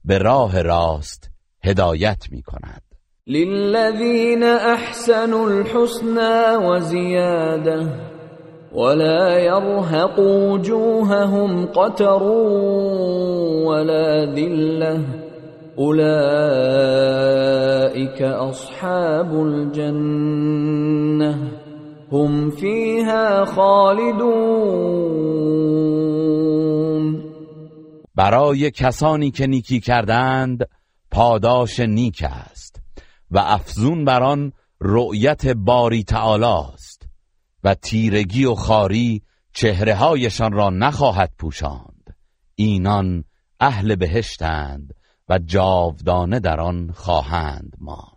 S3: به راه راست هدایت می کند.
S2: للذین احسنوا الحسنى وزیاده ولا يرهق وجوههم قتر ولا ذله اولئك اصحاب الجنه هم فيها خالدون.
S3: برای کسانی که نیکی کردند پاداش نیک است و افزون بر آن رؤیت باری تعالی است و تیرگی و خاری چهره هایشان را نخواهد پوشاند. اینان اهل بهشتند و جاودانه در آن خواهند ماند.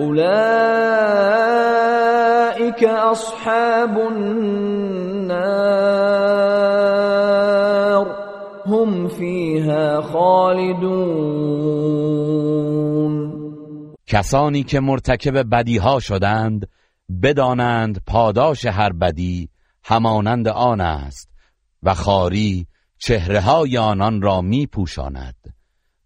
S2: اولئك اصحاب النار. هم فيها خالدون.
S3: کسانی که مرتکب بدیها شدند بدانند پاداش هر بدی همانند آن است و خاری چهره های آنان را می پوشاند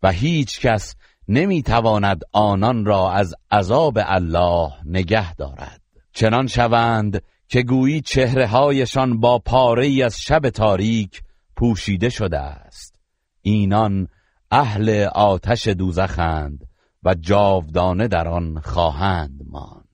S3: و هیچ کس نمی‌تواند آنان را از عذاب الله نگه دارد. چنان شوند که گویی چهره هایشان با پاره از شب تاریک پوشیده شده است. اینان اهل آتش دوزخند و جاودانه در آن خواهند ماند.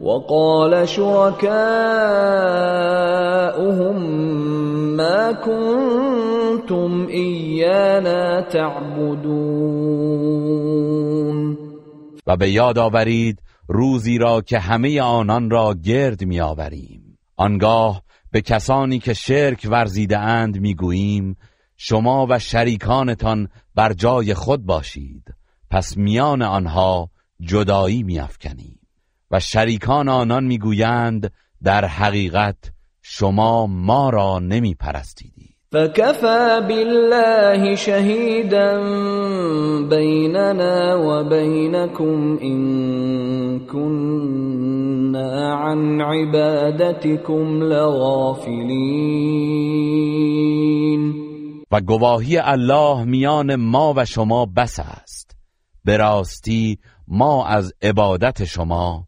S2: وقال شركاؤهم ما كنتم ایانا تعبدون.
S3: و به یاد آورید روزی را که همه آنان را گرد می آوریم آنگاه به کسانی که شرک ورزیده اند می گوییم شما و شریکانتان بر جای خود باشید. پس میان آنها جدایی می افکنیم و شریکان آنان می‌گویند در حقیقت شما ما را نمی پرستیدی
S2: فكفى بالله شهيدا بيننا وبينكم إن كنا عن عبادتكم لغافلين
S3: و گواهی الله میان ما و شما بس است. به راستی ما از عبادت شما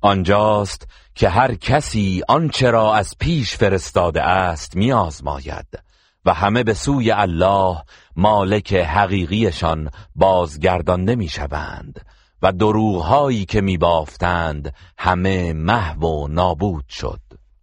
S3: آنجاست که هر کسی آنچه را از پیش فرستاده است میآزماید و همه به سوی الله مالک حقیقیشان بازگردانده می‌شوند و دروغهایی که میبافتند همه محو و نابود شد.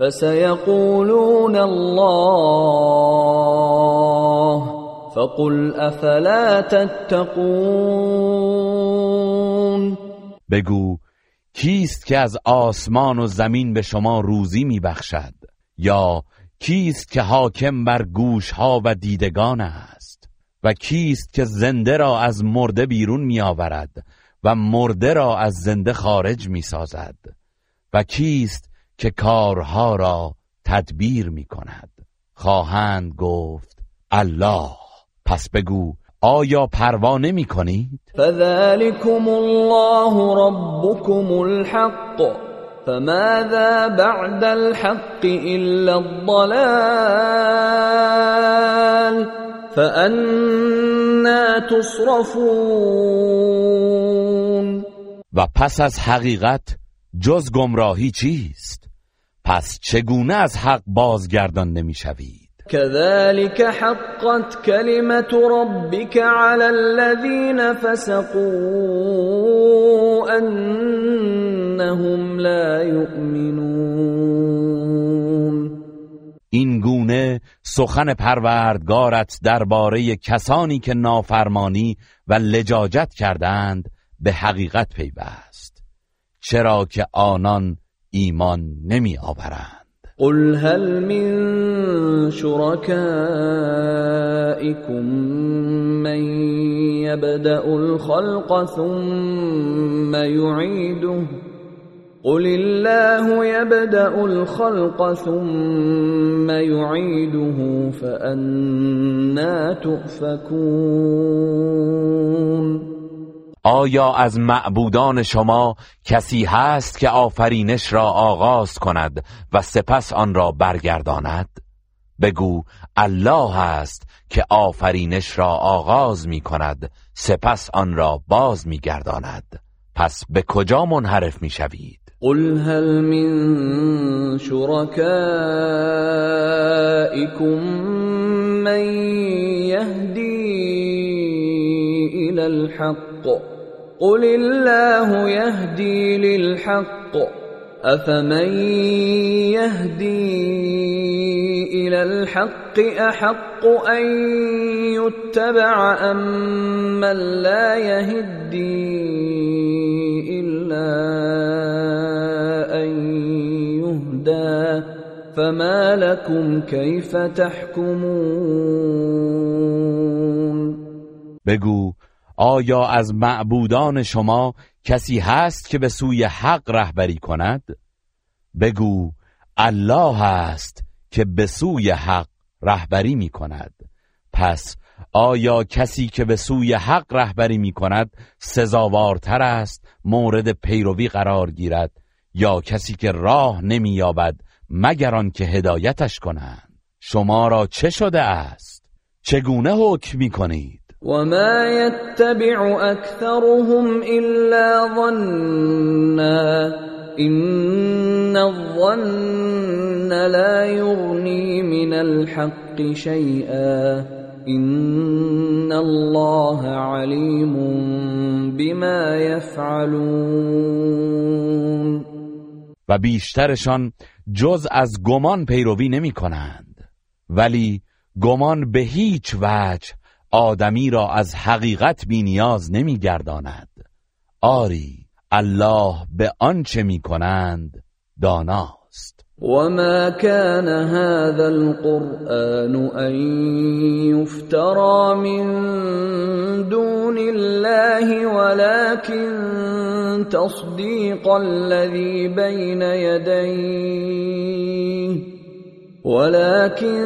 S2: فسيقولون الله فقل افلا تتقون
S3: بگو کیست که از آسمان و زمین به شما روزی میبخشد؟ یا کیست که حاکم بر گوشها و دیدگان است؟ و کیست که زنده را از مرده بیرون میآورد و مرده را از زنده خارج می‌سازد؟ و کیست که کارها را تدبیر می کند خواهند گفت الله. پس بگو آیا پروا نمی کنید؟
S2: فذلكم الله ربكم الحق. فماذا بعد الحق إلا الضلال؟ فأنا تصرفون.
S3: و پس از حقیقت جز گمراهی چیست؟ پس چگونه از حق بازگردان نمی‌شوید؟
S2: كذلك حقت كلمة ربك على الذين فسقوا أنهم لا يؤمنون
S3: این گونه سخن پروردگارت درباره کسانی که نافرمانی و لجاجت کردند به حقیقت پیوست چرا که آنان ایمان نمی آورند.
S2: قل هل من شركائكم من يبدأ الخلق ثم يعيده قل الله يبدأ الخلق ثم يعيده فأنا تؤفكون
S3: آیا از معبودان شما کسی هست که آفرینش را آغاز کند و سپس آن را برگرداند؟ بگو الله است که آفرینش را آغاز می کند سپس آن را باز می گرداند پس به کجا منحرف می شوید؟
S2: قل هل من شركائكم من يهدي إلى الحق قل الله يهدي للحق أفمن يهدي إلى الحق أحق أن يتبع أم من لا يهدي إلا أن يهدى فما لكم كيف تحكمون
S3: آیا از معبودان شما کسی هست که به سوی حق رهبری کند؟ بگو الله است که به سوی حق رهبری می کند. پس آیا کسی که به سوی حق رهبری می کند سزاوارتر است مورد پیروی قرار گیرد یا کسی که راه نمی یابد مگر که هدایتش کنند؟ شما را چه شده است؟ چگونه حکم می کنید؟
S2: وما يتبع اكثرهم الا ظنا ان الظن لا يغني من الحق شيئا ان الله عليم بما يفعلون
S3: و بیشترشان جز از گمان پیروی نمی کنند ولی گمان به هیچ وجه آدمی را از حقیقت بی نیاز نمی گرداند. آری الله به آنچه می کنند داناست.
S2: وما كان هذا القرآن أن يفترى من دون الله ولكن تصديق الذي بين يديه. ولكن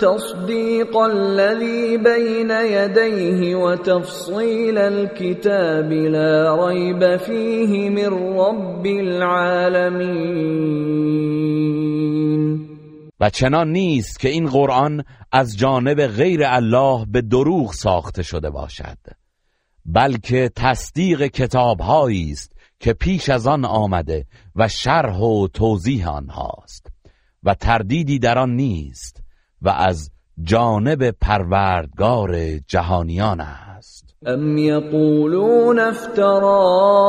S2: تصديق الذي بين يديه وتفصيل الكتاب لا ريب فيه من رب العالمين.
S3: و چنان نیست که این قرآن از جانب غیر الله به دروغ ساخته شده باشد بلکه تصدیق کتابهایی است که پیش از آن آمده و شرح و توضیح آنهاست. و تردیدی در آن نیست و از جانب پروردگار جهانیان است.
S2: ام یقولون افتراه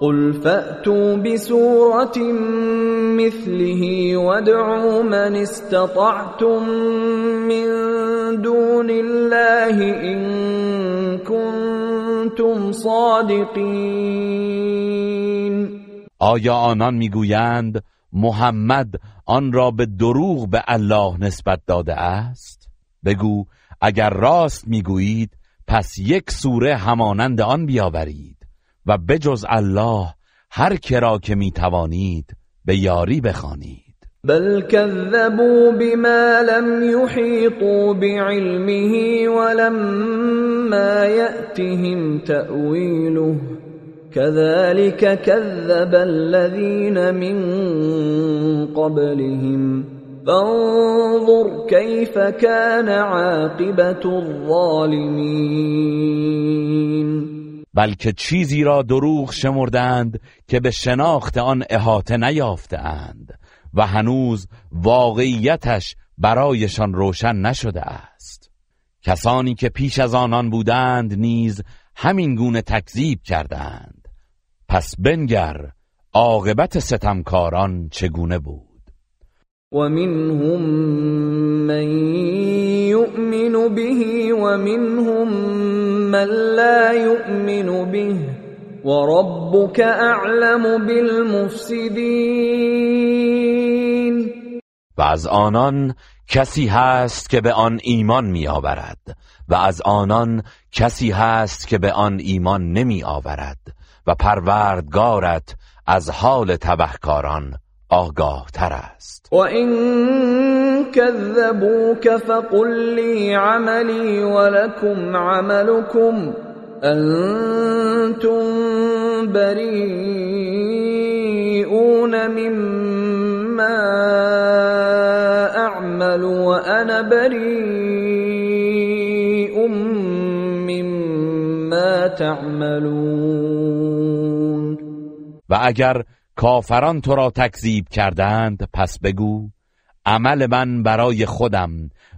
S2: قل فأتوا بسورة مثله وادعوا من استطعتم من دون الله إن كنتم صادقين
S3: آیا آنان می‌گویند محمد آن را به دروغ به الله نسبت داده است؟ بگو اگر راست می‌گویید پس یک سوره همانند آن بیاورید و بجز الله هر کرا که می توانید به یاری بخوانید.
S2: بل كذبوا بما لم يحيطوا بعلمه ولما يأتهم تأويله كذلك كذب الذين من قبلهم. فانظر كيف كان عاقبة الظالمين.
S3: بلکه چیزی را دروغ شمردند که به شناخت آن احاطه نیافتند و هنوز واقعیتش برایشان روشن نشده است. کسانی که پیش از آنان بودند نیز همین گونه تکذیب کردند پس بنگر عاقبت ستمکاران چگونه بود؟
S2: ومنهم من يؤمن به ومنهم من لا يؤمن به وربك اعلم بالمفسدين
S3: و از آنان کسی هست که به آن ایمان می آورد و از آنان کسی هست که به آن ایمان نمی آورد و پروردگارت از حال تبهکاران آگاه تر است.
S2: و این کذبوک فقل لی عملی ولکم عملکم انتم بریئون مما اعمل وانا بریء مما تعملون.
S3: و اگر کافران تو را تکذیب کردند پس بگو عمل من برای خودم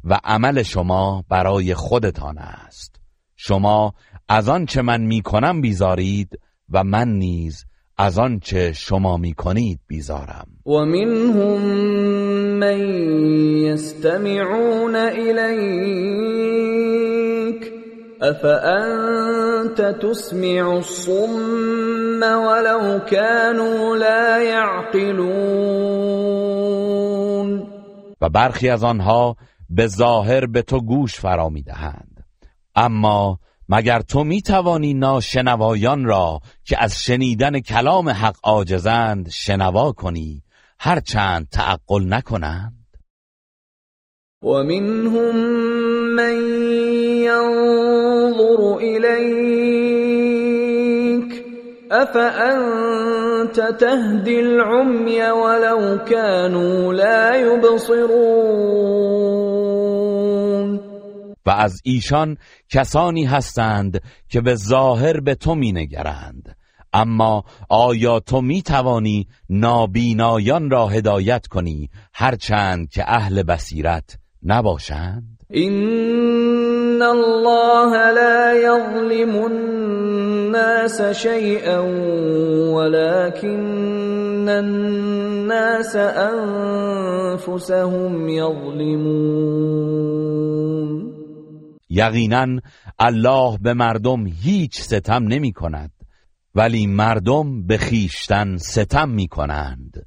S3: و عمل شما برای خودتان است. شما از آن چه من می کنم بیزارید و من نیز از آن چه شما می کنید بیزارم.
S2: و منهم من یستمعون الیک افانت تسمع الصم ولو كانوا لا يعقلون؟
S3: و برخی از آنها به ظاهر به تو گوش فرا می‌دهند اما مگر تو می توانی ناشنوایان را که از شنیدن کلام حق عاجزند شنوا کنی هرچند تعقل نکنند؟
S2: و منهم من ينظر إليك أفأنت تهدي العمي ولو كانوا لا يبصرون
S3: و از ایشان کسانی هستند که به ظاهر به تو مینگرند. اما آیا تو می توانی نابینایان را هدایت کنی هرچند که اهل بصیرت نباشند؟
S2: ان الله لا يظلم الناس شيئا ولكن الناس انفسهم يظلمون
S3: یقینا الله به مردم هیچ ستم نمی کند ولی مردم به خیشتن ستم می کنند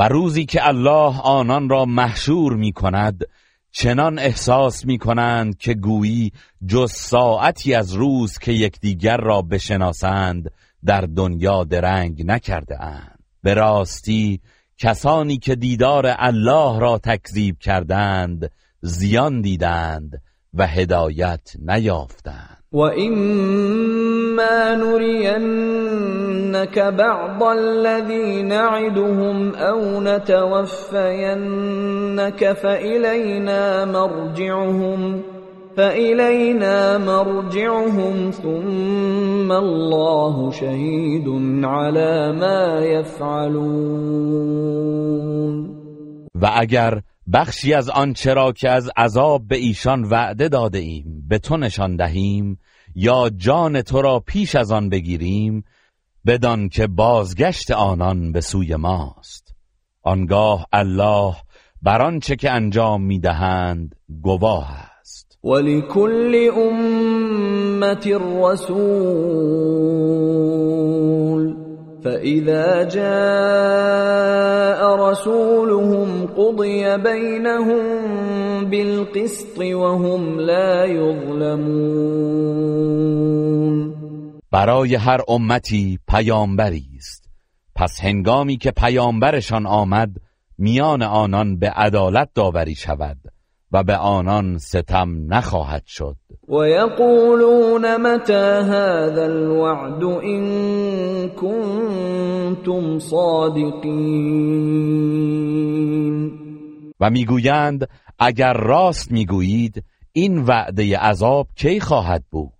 S3: و روزی که الله آنان را محشور می کند چنان احساس می کنند که گویی جز ساعتی از روز که یکدیگر را بشناسند در دنیا درنگ نکرده اند به راستی کسانی که دیدار الله را تکذیب کردند زیان دیدند و هدایت نیافتند.
S2: و ما نرینك بعض الذي نعدهم او نتوفینك فإلینا مرجعهم فإلینا مرجعهم ثم الله شهید على ما يفعلون
S3: و اگر بخشی از آن چرا که از عذاب به ایشان وعده داده ایم به تو نشان دهیم یا جان تو را پیش از آن بگیریم بدان که بازگشت آنان به سوی ماست. آنگاه الله بر آنچه که انجام می‌دهند گواه است.
S2: ولکل امت رسول فإذا جاء رسولهم قضي بينهم بالقسط وهم لا يظلمون
S3: برای هر امتی پیامبری است. پس هنگامی که پیامبرشان آمد میان آنان به عدالت داوری شود. و به آنان ستم نخواهد شد.
S2: و یقولون متى هذا الوعد ان کنتم صادقین
S3: و می‌گویند اگر راست می‌گویید این وعده عذاب کی خواهد بود؟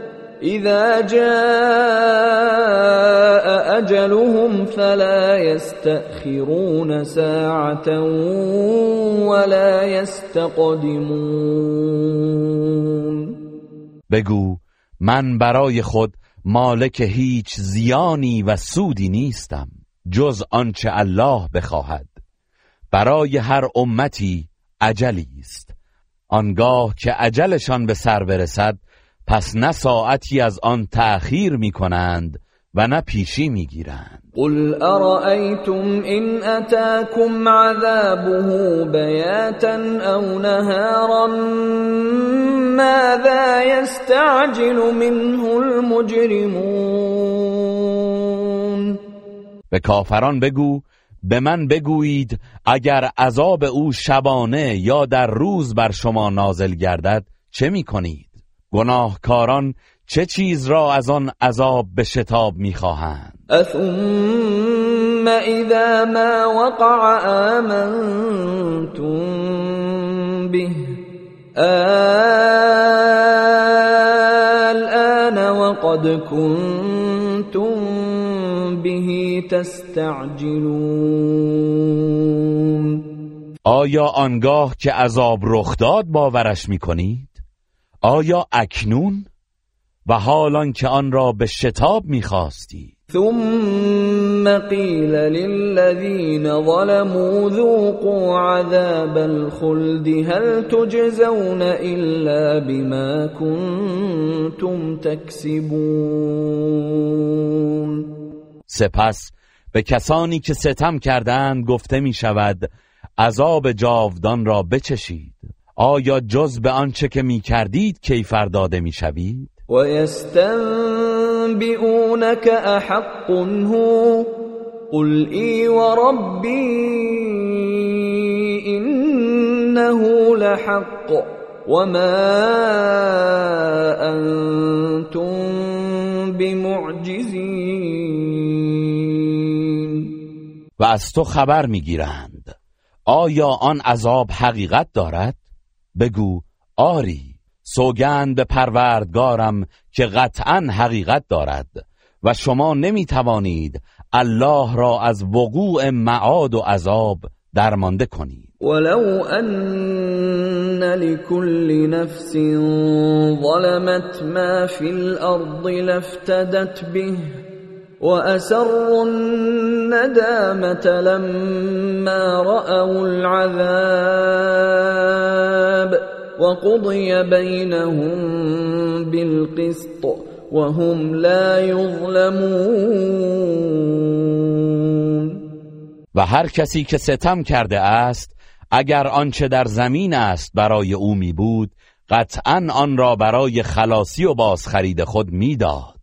S2: اذا جاء اجلهم فلا يستأخرون ساعه ولا يستقدمون.
S3: بگو من برای خود مالک هیچ زیانی و سودی نیستم جز آنچه الله بخواهد. برای هر امتی عجلی است. آنگاه که عجلشان به سر برسد پس نه ساعتی از آن تأخیر می کنند و نه پیشی می گیرند
S2: قل ارأيتم ان اتاكم عذابه بياتا او نهارا ماذا يستعجل منه المجرمون
S3: به کافران بگو به من بگویید اگر عذاب او شبانه یا در روز بر شما نازل گردد چه می کنید؟ گناهکاران چه چیز را از آن عذاب به شتاب می‌خواهند؟
S2: اثم اذا ما وقع آمنتم به الان وقد كنتم به تستعجلون.
S3: آیا آنگاه که عذاب رخ داد باورش می‌کنید آیا اکنون؟ و حالان که آن را به شتاب می‌خواستی.
S2: ثم قیل للذین ظلموا ذوقوا عذاب الخلد هل تجزون الا بما كنتم تکسبون.
S3: سپس به کسانی که ستم کردند گفته می شود عذاب جاودان را بچشید. آیا جز به آنچه که می کردید کیفر داده می شوید؟
S2: و یستنبئونک احق هو قل ای و ربی انه لحق وما انتم بمعجزین
S3: و از تو خبر می‌گیرند آیا آن عذاب حقیقت دارد بگو آری سوگند به پروردگارم که قطعا حقیقت دارد و شما نمی توانید الله را از وقوع معاد و عذاب درمانده کنید.
S2: ولو ان لكل نفس ظلمت ما في الارض لافتدت به واسروا الندامه لما راوا العذاب وقضي بينهم بالقسط وهم لا يظلمون.
S3: و هر کسی که ستم کرده است اگر آنچه در زمین است برای او می بود قطعا آن را برای خلاصی و بازخرید خود می‌داد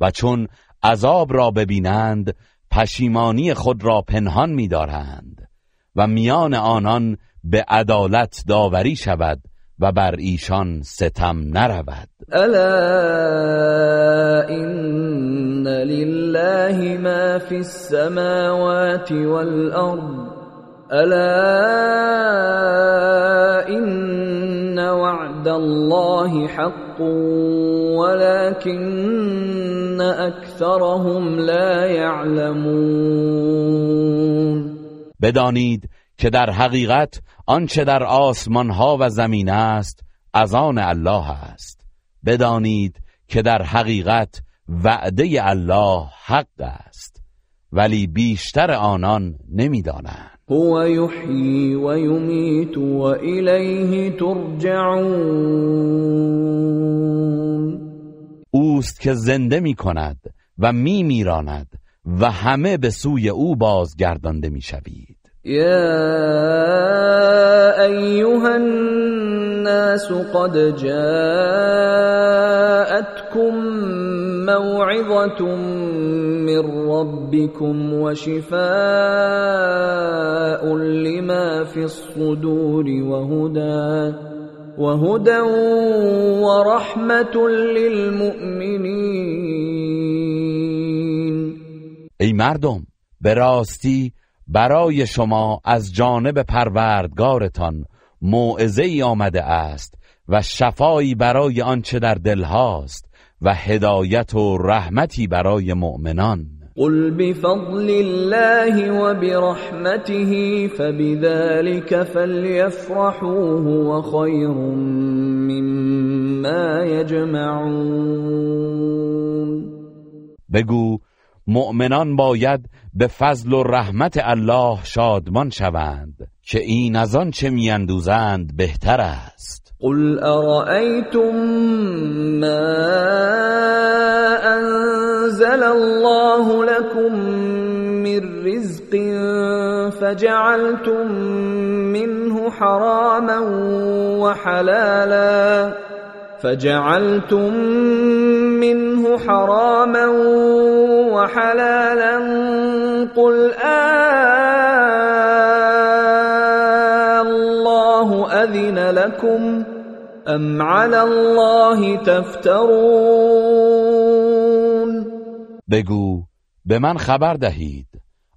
S3: و چون عذاب را ببینند پشیمانی خود را پنهان می‌دارند و میان آنان به عدالت داوری شود و بر ایشان ستم نرود.
S2: الا ان لله ما فی السماوات والارض الا ان وعد الله حق ولكن اکثرهم لا يعلمون.
S3: بدانید که در حقیقت آنچه در آسمان ها و زمین است از آن الله است. بدانید که در حقیقت وعده الله حق است ولی بیشتر آنان نمی‌دانند.
S2: هو يحيي ويميت وإليه ترجعون.
S3: اوست که زنده می کند و می میراند و همه به سوی او بازگردانده می شوید
S2: يا ايها الناس قد جاءتكم موعظه من ربكم وشفاء لما في الصدور وهدى وهدى ورحمه للمؤمنين.
S3: ای مردم به راستی برای شما از جانب پروردگارتان موعظه ای آمده است و شفایی برای آنچه در دل هاست. و هدایت و رحمتی برای مؤمنان.
S2: قل بفضل الله وبرحمته فبذلك فليفرحوا هو خير مما يجمعون.
S3: بگو مؤمنان باید به فضل و رحمت الله شادمان شوند که این از آن چه میاندوزند بهتر است.
S2: قل ارأيتم ما انزل الله لكم من رزق فجعلتم منه حراما وحلالا فجعلتم منه حراما وحلالا قل آه الله أذن لكم أم على الله تفترون
S3: بگو به من خبر دهید.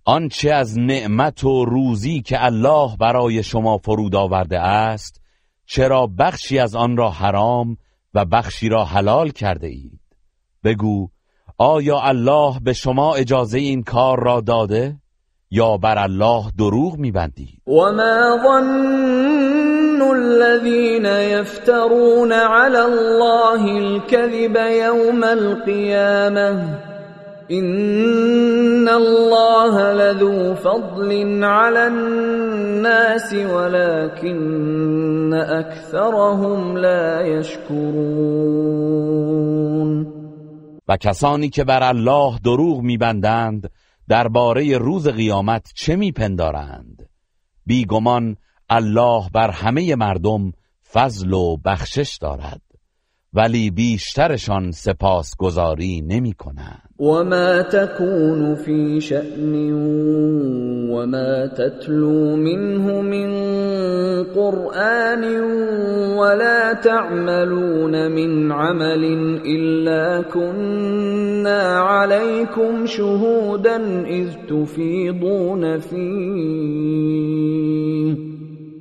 S3: آنچه از نعمت و روزی که الله برای شما فرود آورده است چرا بخشی از آن را حرام و بخشی را حلال کرده اید؟ بگو آیا الله به شما اجازه این کار را داده یا بر الله دروغ میبندید؟
S2: و ما ظن الذين يفترون على الله الكذب يوم القيامه ان الله لذو فضل على الناس ولكن اكثرهم لا يشكرون.
S3: و کسانی که بر الله دروغ میبندند درباره روز قیامت چه میپندارند؟ بیگمان الله بر همه مردم فضل و بخشش دارد ولی بیشترشان سپاسگزاری نمی کنند.
S2: وما تكون في شأن وما تتلو منه من قرآن ولا تعملون من عمل إلا كنا عليكم شهودا إذ تفيضون فيه.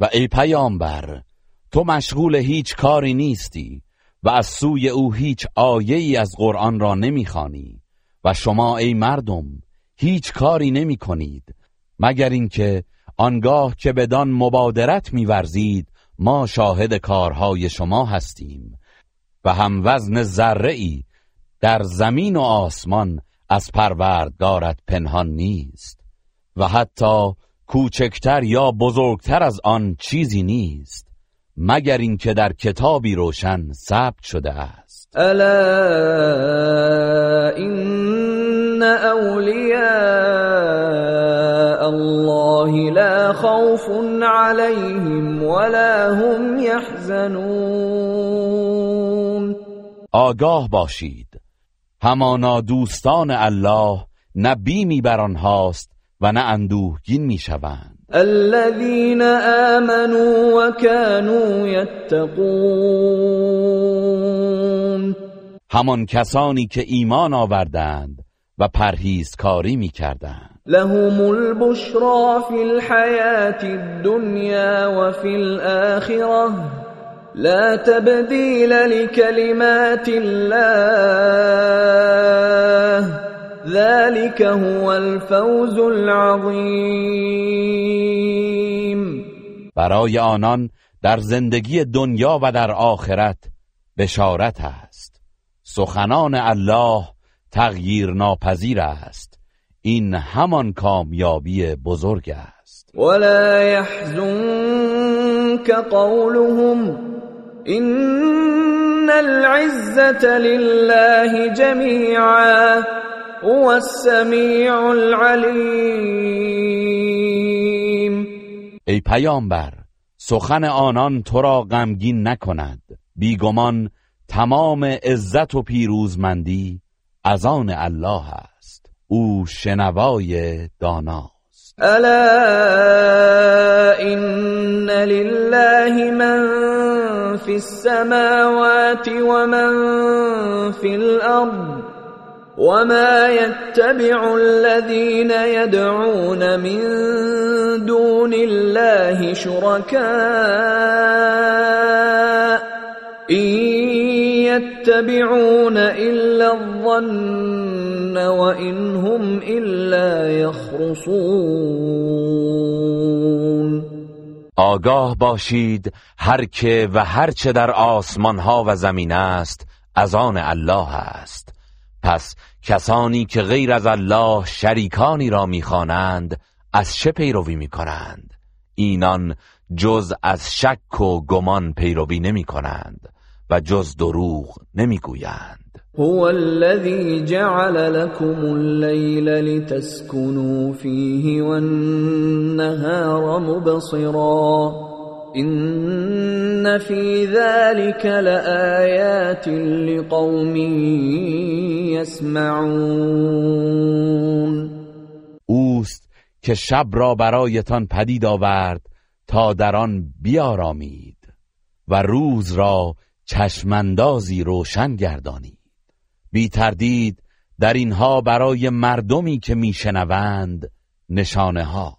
S3: و ای پیامبر تو مشغول هیچ کاری نیستی و از سوی او هیچ آیه ای از قرآن را نمی‌خوانی و شما ای مردم هیچ کاری نمی کنید مگر اینکه آنگاه که بدان مبادرت میورزید ما شاهد کارهای شما هستیم و هم وزن ذره در زمین و آسمان از پروردگارت پنهان نیست و حتی کوچکتر یا بزرگتر از آن چیزی نیست مگر اینکه در کتابی روشن ثبت شده است.
S2: الا ان اولیاء الله لا خوف عليهم ولا هم يحزنون
S3: آگاه باشید. همانا دوستان الله نه بیمی بر آنهاست و نه اندوهگین می‌شوند.
S2: الذين آمنوا وكانوا يتقون
S3: همان کسانی که ایمان آوردند و پرهیزکاری می‌کردند.
S2: لهم البشرى في الحياة الدنيا وفي الآخرة لا تبديل لكلمات الله ذلك هو الفوز العظیم
S3: برای آنان در زندگی دنیا و در آخرت بشارت است. سخنان الله تغییر ناپذیر است. این همان کامیابی بزرگ است.
S2: ولا يحزنك قولهم ان العزة لله جميعا. هو السمیع العلیم
S3: ای پیامبر سخن آنان تو را غمگین نکند. بیگمان تمام عزت و پیروزمندی از آن الله است. او شنوای داناست.
S2: الا ان لله من فی السماوات و من فی الارض. وما يتبع الذين يدعون من دون الله شركاء إن يتبعون إلا الظن وإن هم إلا يخرصون
S3: آگاه باشید هر که و هر چه در آسمان ها و زمین است از آن الله است. پس کسانی که غیر از الله شریکانی را می‌خوانند از چه پیروی می‌کنند؟ اینان جز از شک و گمان پیروی نمی کنند و جز دروغ نمی‌گویند.
S2: هو الذي جعل لكم الليل لتسكنوا فيه والنهار مبصرا. این فی ذلك لآیات لقوم یسمعون
S3: اوست که شب را برایتان پدید آورد تا در آن بیارامید و روز را چشمندازی روشن گردانید. بی تردید در اینها برای مردمی که میشنوند نشانه ها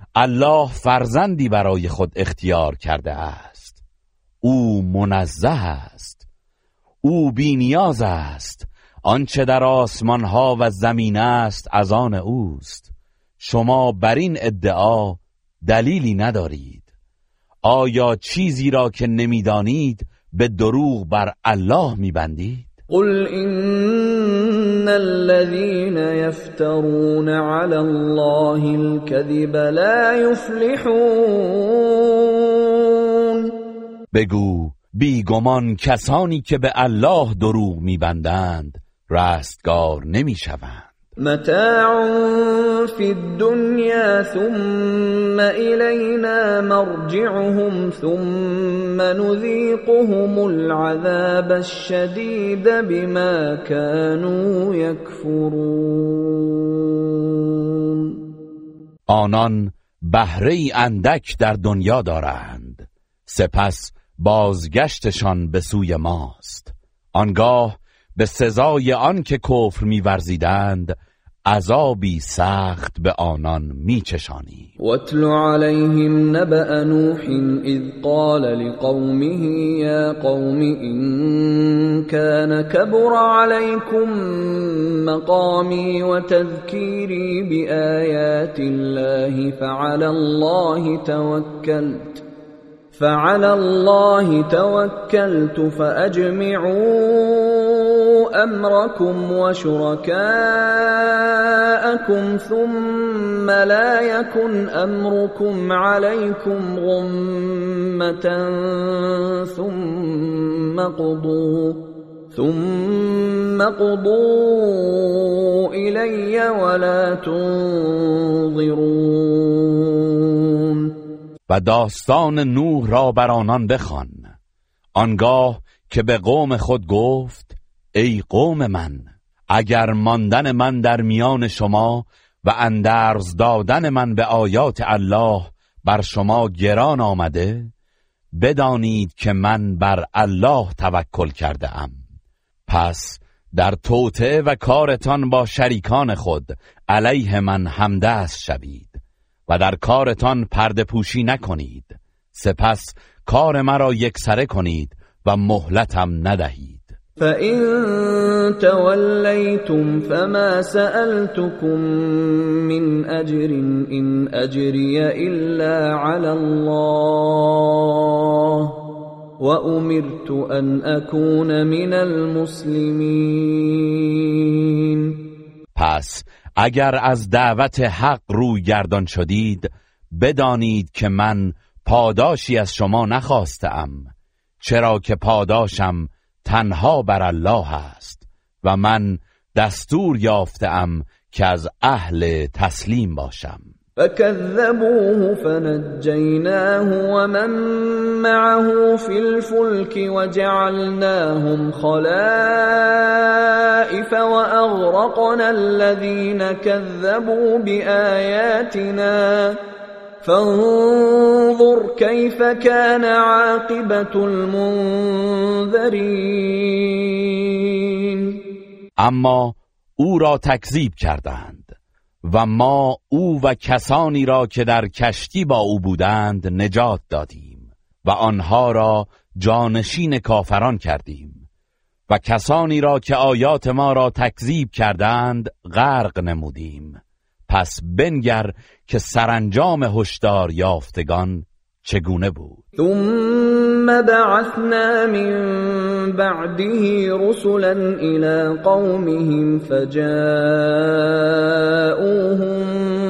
S3: الله فرزندی برای خود اختیار کرده است. او منزه است. او بینیاز است. آنچه در آسمان ها و زمین است از آن اوست. شما بر این ادعا دلیلی ندارید. آیا چیزی را که نمی‌دانید به دروغ بر الله میبندید؟
S2: قل ان الذين يفترون على الله الكذب لا يفلحون
S3: بگو بیگمان کسانی که به الله دروغ میبندند رستگار نمی‌شوند.
S2: متاع في الدنيا ثم إلينا مرجعهم ثم نذيقهم العذاب الشديد بما كانوا يكفرون.
S3: آنان بهره اندک در دنیا دارند. سپس بازگشتشان به سوی ماست. آنگاه به سزای آن که کفر میورزیدند عذابی سخت به آنان میچشانی.
S2: واتل عليهم نبأ نوح اذ قال لقومه یا قوم ان كان كبر عليكم مقامي وتذكيري بآيات الله فعلى الله توكلت فعلى الله توكلت فأجمعوا أمركم وشركاءكم ثم لا يكن أمركم عليكم غمة ثم قضوا ثم قضوا إلي ولا تنظرون.
S3: و داستان نوح را بر آنان بخوان. آنگاه که به قوم خود گفت ای قوم من اگر ماندن من در میان شما و اندرز دادن من به آیات الله بر شما گران آمده بدانید که من بر الله توکل کرده ام پس در توطعه و کارتان با شریکان خود علیه من همدست شوید و در کارتان پرده پوشی نکنید. سپس کار مرا یکسره کنید و مهلتم ندهید.
S2: فَإِن تَوَلَّيْتُمْ فَمَا سَأَلْتُكُم مِّنْ أَجْرٍ إِنْ أَجْرِيَ إِلَّا عَلَى اللَّهِ وَأُمِرْتُ أَنْ أَكُونَ مِنَ الْمُسْلِمِينَ.
S3: پس اگر از دعوت حق روی گردان شدید بدانید که من پاداشی از شما نخواستم. چرا که پاداشم تنها بر الله است و من دستور یافتم که از اهل تسلیم باشم.
S2: فكذبوه فنجيناه ومن معه في الفلك وجعلناهم خلائف وأغرقنا الذين كذبوا بآياتنا فانظر كيف كان عاقبة المنذرين.
S3: اما او را تکذیب کردند و ما او و کسانی را که در کشتی با او بودند نجات دادیم و آنها را جانشین کافران کردیم و کسانی را که آیات ما را تکذیب کردند غرق نمودیم. پس بنگر که سرانجام هشدار یافتگان چگونه بود؟
S2: ثم بعثنا من بعده رسلا الى قومهم فجاءوهم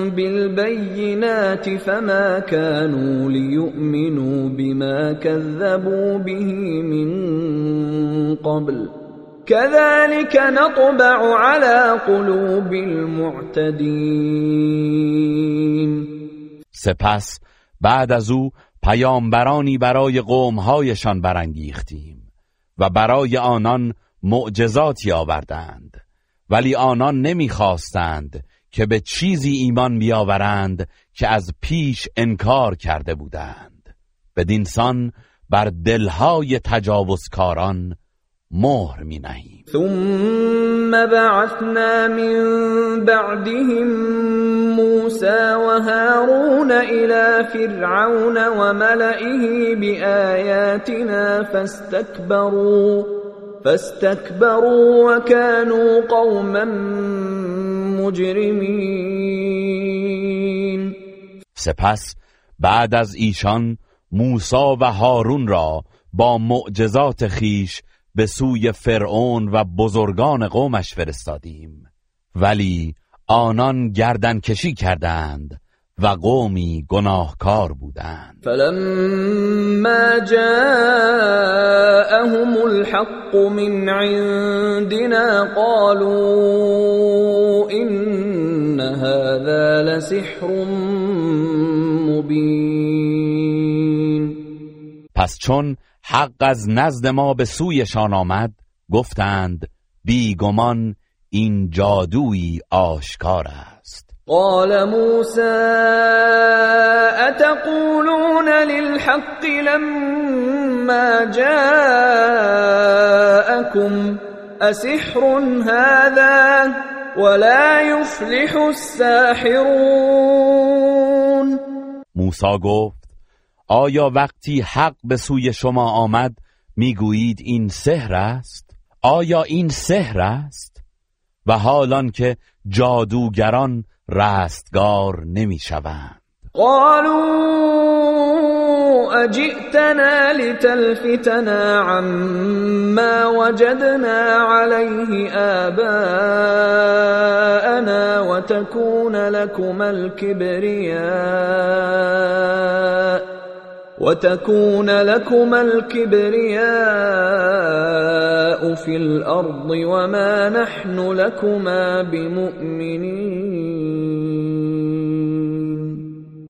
S2: بالبينات فما كانوا ليؤمنوا بما كذبوا به من قبل. كذلك نطبع على قلوب المعتدين.
S3: سپس بعد از او پیامبرانی برای قومهایشان برانگیختیم و برای آنان معجزاتی آوردند. ولی آنان نمی‌خواستند که به چیزی ایمان بیاورند که از پیش انکار کرده بودند. بدینسان بر دلهای تجاوزکاران مهر می نهیم.
S2: ثم بعثنا من بعدهم موسى وهارون إلى فرعون وملئه بآياتنا فاستكبروا فاستكبروا وكانوا قوما مجرمين.
S3: سپس بعد از ایشان موسی و هارون را با معجزات خیش به سوی فرعون و بزرگان قومش فرستادیم. ولی آنان گردن کشی کردند و قومی گناهکار بودند.
S2: فلما جاءهم الحق من عندنا قالوا إن لسحر مبین
S3: پس چون حق از نزد ما به سویشان آمد گفتند بیگمان این جادویی آشکار است.
S2: قال موسى اتقولون للحق لما جاءكم؟ اسحر هذا ولا يفلح الساحرون.
S3: موسی گفت آیا وقتی حق به سوی شما آمد می‌گویید این سحر است؟ آیا این سحر است؟ و حالان که جادوگران رستگار نمی‌شوند.
S2: قالوا اجئتنا لتلفتنا عما وجدنا عليه آباءنا وتكون لكما الكبرياء. وتكون لكما الكبرياء في الأرض وما نحن لكما بمؤمنين.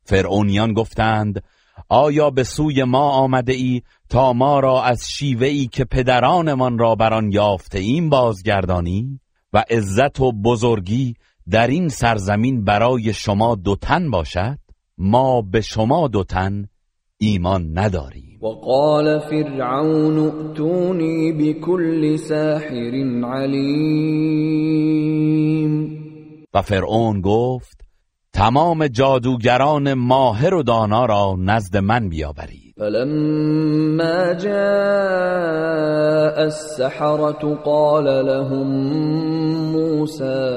S3: فرعونیان گفتند آیا به سوی ما آمده ای تا ما را از شیوه ای که پدرانمان را بر آن یافته ایم بازگردانی؟ و عزت و بزرگی در این سرزمین برای شما دوتن باشد؟ ما به شما دوتن ایمان نداریم.
S2: وقال فرعون ائتوني بكل ساحر علیم
S3: و فرعون گفت تمام جادوگران ماهر و دانا را نزد من بیاورید.
S2: فلما جاء السحرة قال لهم موسى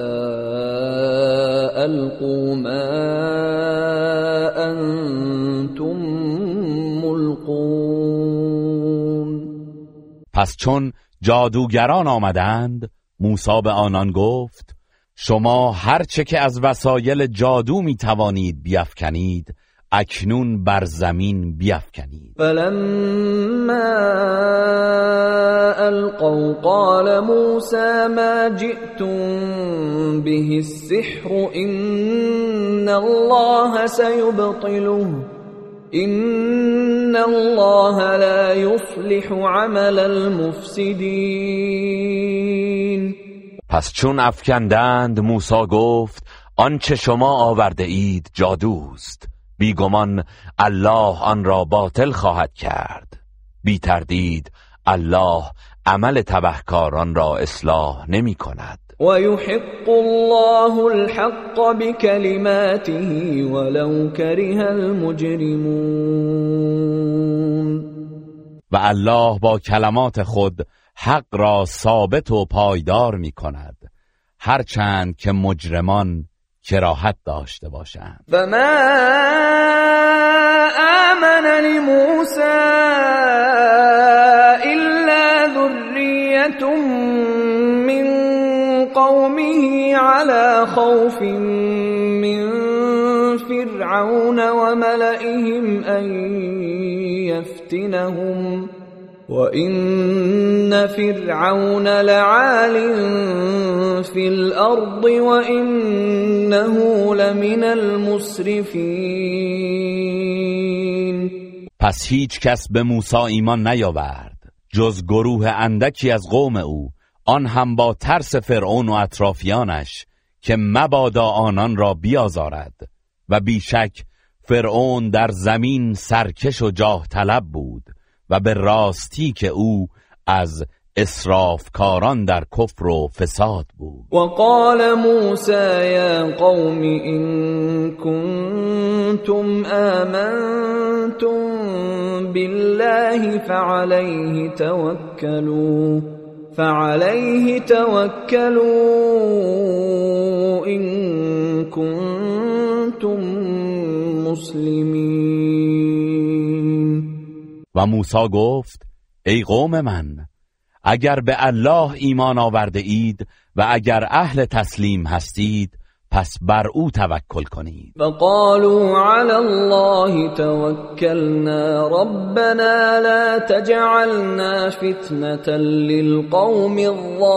S2: ألقوا ما أنتم
S3: پس چون جادوگران آمدند موسی به آنان گفت شما هرچه که از وسایل جادو می توانید بیافکنید اکنون بر زمین بیافکنید.
S2: فلما القوا قال موسى ما جئتم به السحر ان الله سيبطله. ان الله لا يفلح عمل المفسدين
S3: پس چون افکندند موسی گفت آنچه شما آورده اید جادوست. بیگمان الله آن را باطل خواهد کرد. بی تردید الله عمل تبهکاران را اصلاح نمی کند.
S2: ويحق الله الحق بكلماته ولو كره المجرمون
S3: و الله با کلمات خود حق را ثابت و پایدار می کند هرچند که مجرمان کراهت داشته باشند.
S2: فما آمن لموسى على خوف من فرعون وملئهم أن يفتنهم. وَإِنَّ فِرْعَوْنَ لَعَالٍ فِي الْأَرْضِ وَإِنَّهُ لَمِنَ الْمُسْرِفِينَ.
S3: پس هیچ کس به موسی ایمان نیاورد جز گروه اندکی از قوم او آن هم با ترس فرعون و اطرافیانش که مبادا آنان را بیازارد و بیشک فرعون در زمین سرکش و جاه طلب بود و به راستی که او از اسرافکاران در کفر و فساد بود.
S2: وقال موسى يا قوم إن كنتم آمنتم بالله فعليه توكلوا. فعليه توكلوا إن كنتم مسلمين.
S3: و موسی گفت ای قوم من اگر به الله ایمان آورده اید و اگر اهل تسلیم هستید پس بر او توکل کنید.
S2: فقالوا على الله توكلنا ربنا لا تجعلنا فتنة للقوم الظالمين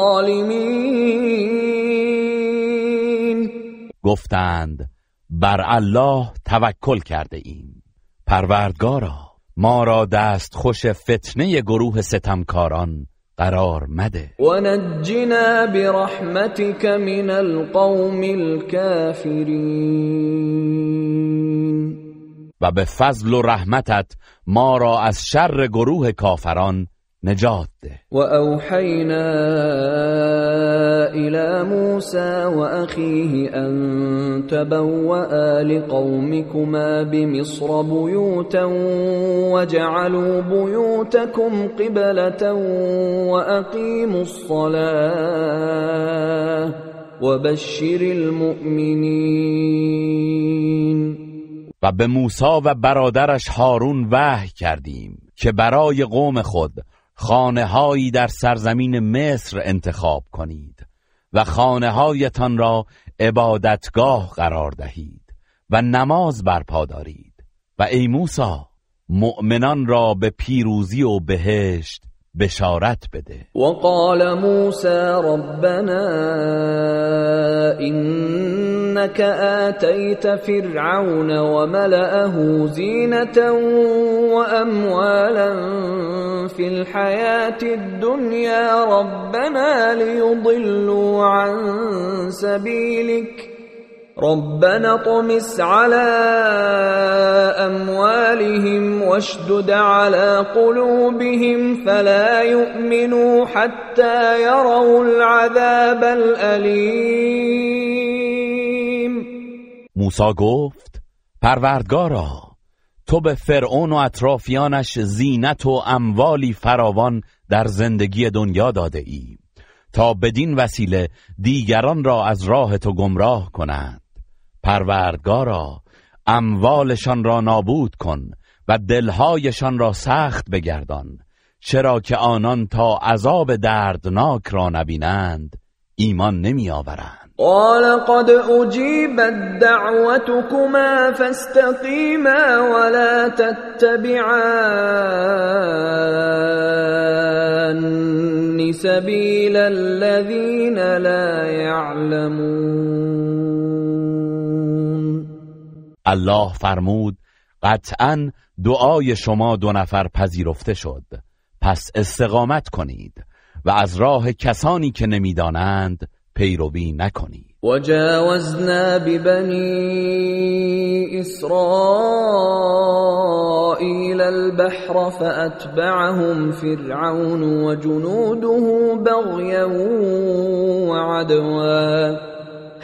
S3: گفتند بر الله توکل کرده ایم. پروردگارا ما را دست خوش فتنه گروه ستمکاران قرار مده.
S2: و نجنا برحمتك من القوم الكافرین.
S3: و به فضل و رحمتت ما را از شر گروه کافران نجات ده
S2: و اوحینا إلى موسى و اخیه أن تبوأ لقومكما بمصر بيوتا وجعلوا بيوتكم قبلة وأقيموا الصلاة وبشر المؤمنين.
S3: و به موسی و برادرش هارون وحی کردیم که برای قوم خود خانه هایی در سرزمین مصر انتخاب کنید و خانه هایتان را عبادتگاه قرار دهید و نماز برپا دارید. و ای موسی مؤمنان را به پیروزی و بهشت بشارت بده.
S2: وقال موسى ربنا إنك آتيت فرعون وملأه زينة وأموالا في الحياة الدنيا ربنا ليضلوا عن سبيلك. ربنا طمس على أموالهم واشدد على قلوبهم فلا يؤمنوا حتى يروا العذاب الالیم
S3: موسی گفت پروردگارا تو به فرعون و اطرافیانش زینت و اموالی فراوان در زندگی دنیا داده ای. تا بدین وسیله دیگران را از راه تو گمراه کنند. پروردگارا اموالشان را نابود کن و دلهایشان را سخت بگردان چرا که آنان تا عذاب دردناک را نبینند ایمان نمی آورند
S2: قال قد اجیبت دعوتكما فاستقیما ولا تتبعان سبیل الذین لا يعلمون.
S3: الله فرمود قطعا دعای شما دو نفر پذیرفته شد. پس استقامت کنید و از راه کسانی که نمی‌دانند پیروی نکنید
S2: وجاوزنا ببني إسرائيل البحر فأتبعهم فرعون وجنوده بغيا وعدوا.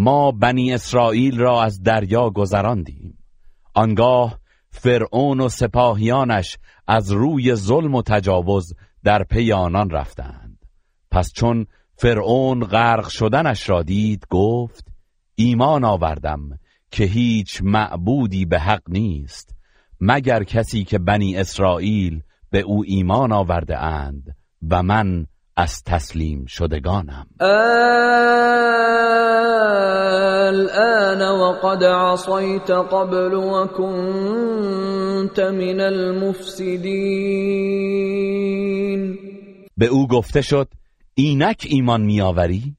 S3: ما بنی اسرائیل را از دریا گذراندیم. آنگاه فرعون و سپاهیانش از روی ظلم و تجاوز در پی آنان رفتند. پس چون فرعون غرق شدنش را دید گفت ایمان آوردم که هیچ معبودی به حق نیست. مگر کسی که بنی اسرائیل به او ایمان آورده اند و من از تسلیم شدگانم.
S2: الآن وقد عصيت قبل وكنت من المفسدين.
S3: به او گفته شد اینک ایمان میآوری؟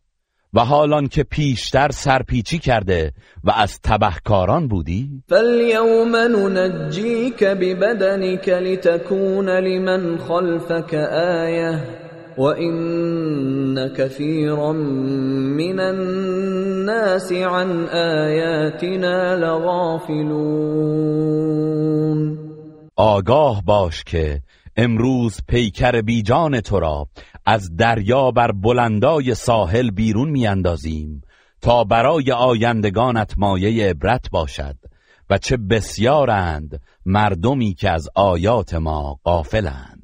S3: و حالان که پیشتر سرپیچی کرده و از تبهکاران بودی؟
S2: فاليوم ننجيك ببدنك لتكون لمن خلفك آية وإن كثيرا من الناس عن لغافلون
S3: آگاه باش که امروز پیکر بیجان تو را از دریا بر بلندای ساحل بیرون میاندازیم تا برای آیندگانت مایه عبرت باشد و چه بسیارند مردمی که از آیات ما غافلند.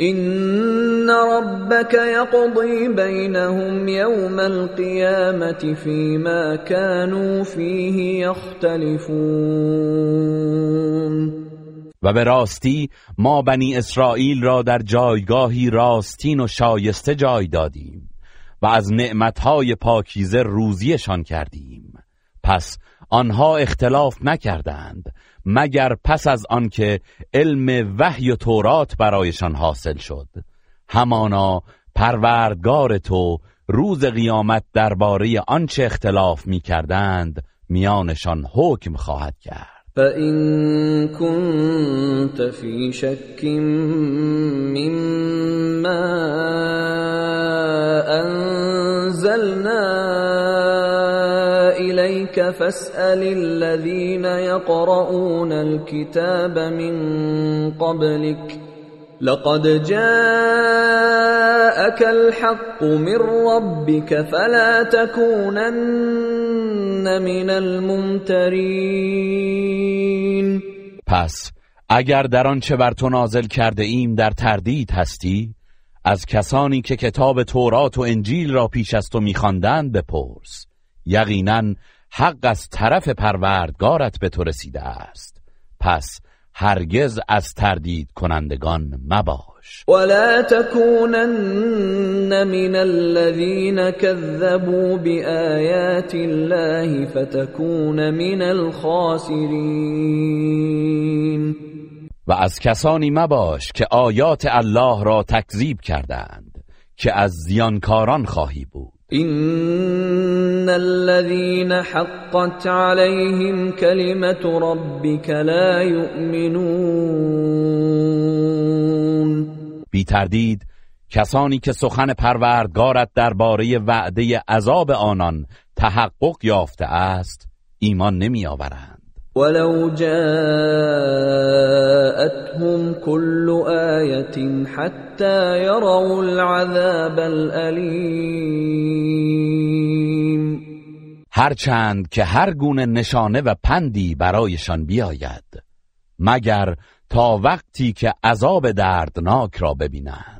S2: إن ربك يقضي بينهم يوم القيامة فيما كانوا فيه يختلفون
S3: و به راستی ما بنی اسرائیل را در جایگاهی راستین و شایسته جای دادیم و از نعمتهای پاکیزه روزیشان کردیم. پس آنها اختلاف نکردند مگر پس از آنکه علم وحی و تورات برایشان حاصل شد. همانا پروردگار تو روز قیامت درباره آنچه اختلاف می کردند میانشان حکم خواهد کرد.
S2: فإن كنت في شك مما أنزلنا فاسأل الذين يقرؤون الكتاب من قبلك. لقد جاءك الحق من ربك فلا تكونن من الممترين.
S3: پس اگر در آنچه بر تو نازل کرده ایم در تردید هستی از کسانی که کتاب تورات و انجیل را پیش از تو میخواندند بپرس. یقینا حق از طرف پروردگارت به تو رسیده است. پس هرگز از تردید کنندگان مباش.
S2: ولا تكونن من الذين كذبوا بآيات الله فتكون من الخاسرين
S3: و از کسانی مباش که آیات الله را تکذیب کردند که از زیانکاران خواهی بود.
S2: ان الذين حقت عليهم كلمه ربك لا يؤمنون
S3: بی تردید کسانی که سخن پروردگارت درباره وعده عذاب آنان تحقق یافته است ایمان نمی آورند
S2: ولو جاءتهم كل آية حتى يروا العذاب الأليم
S3: هرچند که هر گونه نشانه و پندی برایشان بیاید مگر تا وقتی که عذاب دردناک را ببینند.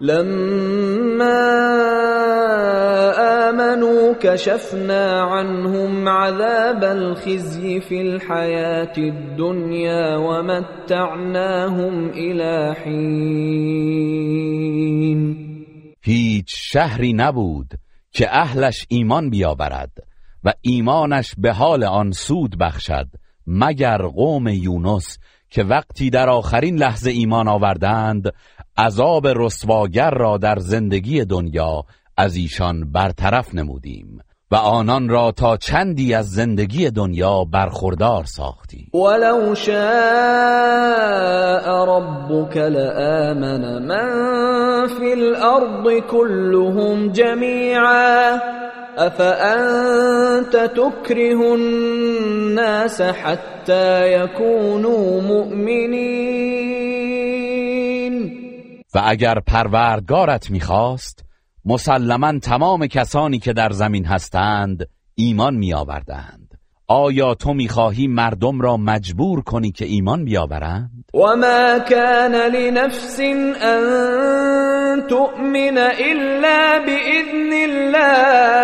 S2: لما آمنوا كشفنا عنهم عذاب الخزي في الحياة الدنيا ومتعناهم إلى حين.
S3: هیچ شهری نبود که اهلش ایمان بیاورد و ایمانش به حال آن سود بخشد مگر قوم یونس که وقتی در آخرین لحظه ایمان آوردند عذاب رسواگر را در زندگی دنیا از ایشان برطرف نمودیم و آنان را تا چندی از زندگی دنیا برخوردار ساختیم.
S2: ولو شاء ربك لآمن من في الأرض كلهم جميعا افانت تكره الناس حتى يكونوا مؤمنين
S3: و اگر پروردگارت می‌خواست مسلما تمام کسانی که در زمین هستند ایمان میآوردند. آیا تو می‌خواهی مردم را مجبور کنی که ایمان بیاورند؟
S2: وما كان لنفس ان تؤمن الا باذن الله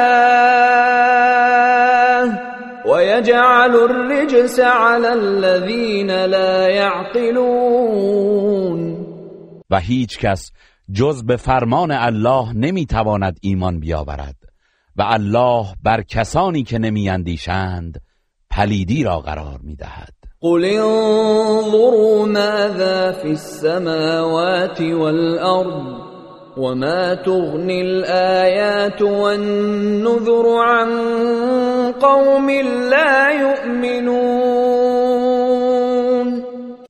S2: ويجعل الرجس على الذين لا يعقلون
S3: و هیچ کس جز به فرمان الله نمی‌تواند ایمان بیاورد و الله بر کسانی که نمیاندیشند پلیدی را قرار می‌دهد.
S2: قل انظروا ماذا في السماوات والأرض وما تغني الآيات والنذر عن قوم لا يؤمنون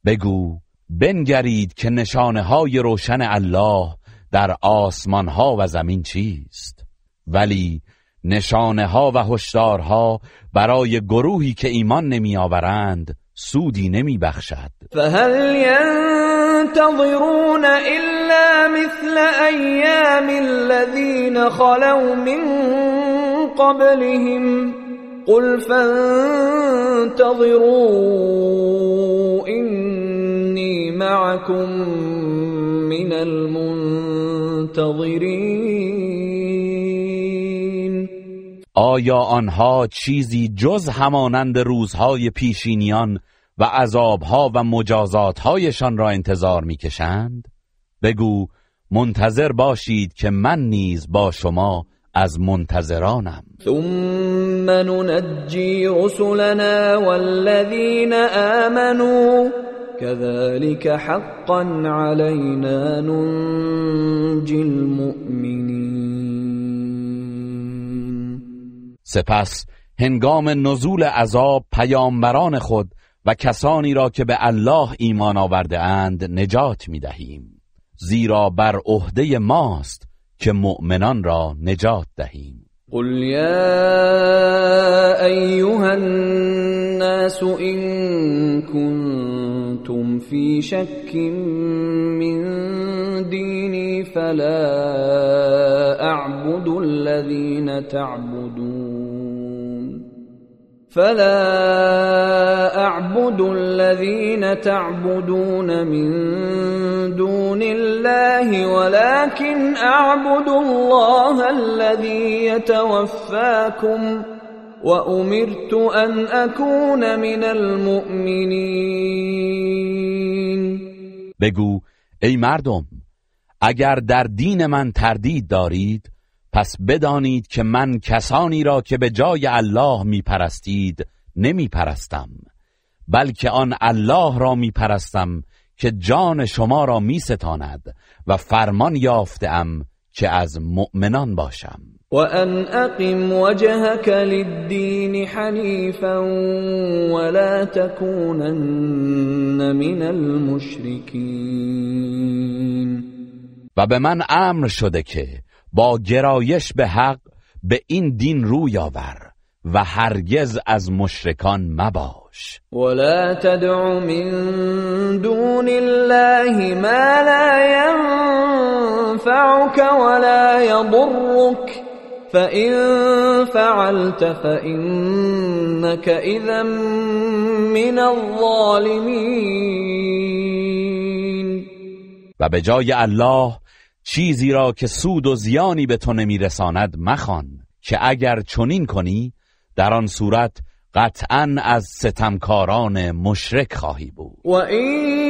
S3: بگو بنگرید که نشانه های روشن الله در آسمان ها و زمین چیست. ولی نشانه ها و هشدارها برای گروهی که ایمان نمی آورند سودی نمی بخشد
S2: فهل ينتظرون إلا مثل أيام الذين خلوا من قبلهم. قل فانتظروا إني معكم من المنتظرين.
S3: آیا آنها چیزی جز همانند روزهای پیشینیان و عذابها و مجازاتهایشان را انتظار می‌کشند؟ بگو منتظر باشید که من نیز با شما از منتظرانم.
S2: ثم ننجي رسلنا والذين آمنوا كذلك حقا علينا ننجي المؤمنين.
S3: سپس هنگام نزول عذاب پیامبران خود و کسانی را که به الله ایمان آورده اند نجات می دهیم زیرا بر عهده ماست که مؤمنان را نجات دهیم.
S2: قل يا أيها الناس إن كنتم في شك من ديني فلا أعبد الذين تعبدون فلا أعبد الذين تعبدون من دون الله ولكن أعبد الله الذي يتوفاكم وأمرت أن أكون من المؤمنين.
S3: بگو ای مردم اگر در دین من تردید دارید پس بدانید که من کسانی را که به جای الله می پرستید نمی پرستم بلکه آن الله را می پرستم که جان شما را می ستاند و فرمان یافتم که از مؤمنان باشم.
S2: وأن أقم وجهك للدين حنيفا ولا تكونن من المشركين.
S3: و به من امر شده که با گرایش به حق به این دین روی آور و هرگز از مشرکان مباش.
S2: ولا تدع من دون الله ما لا ينفعك ولا يضرك. فإن فعلت فإنك إذا من الظالمين.
S3: و به جای الله چیزی را که سود و زیانی به تو نمیرساند مخوان که اگر چنین کنی در آن صورت قطعا از ستمکاران مشرک خواهی بود.
S2: وإن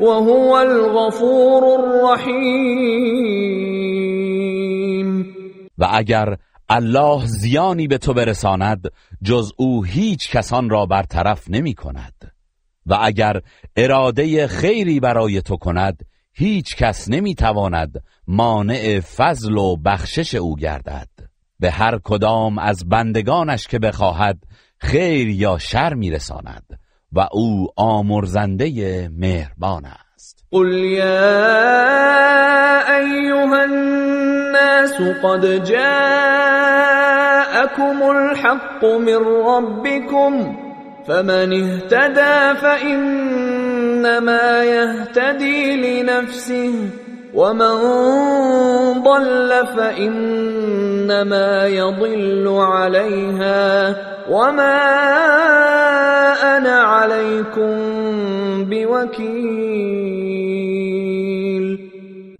S2: وهو الغفور الرحيم
S3: و اگر الله زیانی به تو برساند جز او هیچ کسان را برطرف نمی کند. و اگر اراده خیری برای تو کند هیچ کس نمی تواند مانع فضل و بخشش او گردد. به هر کدام از بندگانش که بخواهد خیر یا شر میرساند و او آمرزنده مهربان است.
S2: قل يا أيها الناس قد جاءكم الحق من ربكم فمن اهتدى فإنما يهتدي لنفسه. ومن ضل فإنما يضل عليها وما أنا عليكم بوكيل.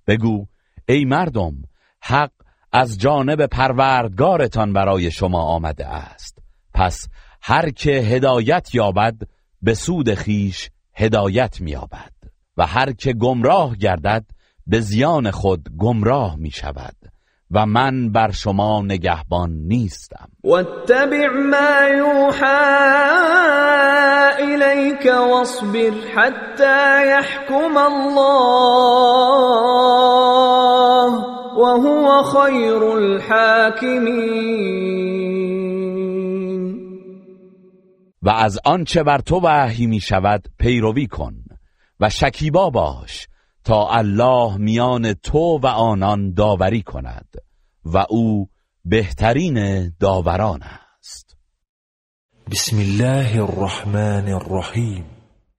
S3: بگو ای مردم حق از جانب پروردگارتان برای شما آمده است. پس هر که هدایت یابد به سود خیش هدایت مییابد. و هر که گمراه گردد به زیان خود گمراه می شود و من بر شما نگهبان نیستم.
S2: واتبع ما یوحى الیک واصبر حتی یحکم الله وهو خیر الحاکمین.
S3: و از آنچه بر تو وحی می شود پیروی کن و شکیبا باش تا الله میان تو و آنان داوری کند و او بهترین داوران است.
S4: بسم الله الرحمن الرحیم.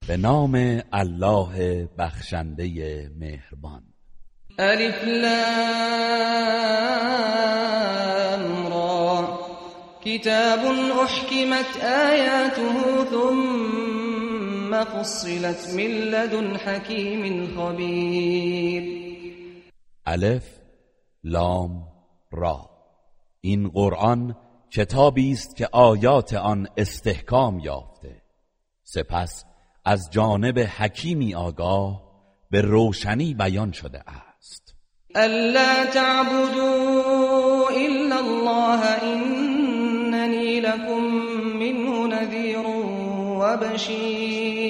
S3: به نام الله بخشنده مهربان.
S5: الف لام را. کتاب احکمت آیاته ثم فصلت من لدن حکیم خبیر
S3: الف لام را. این قرآن کتابی است که آیات آن استحکام یافته. سپس از جانب حکیمی آگاه به روشنی بیان شده است.
S5: الا تعبدوا الا الله اننی لكم منه نذیر و بشیر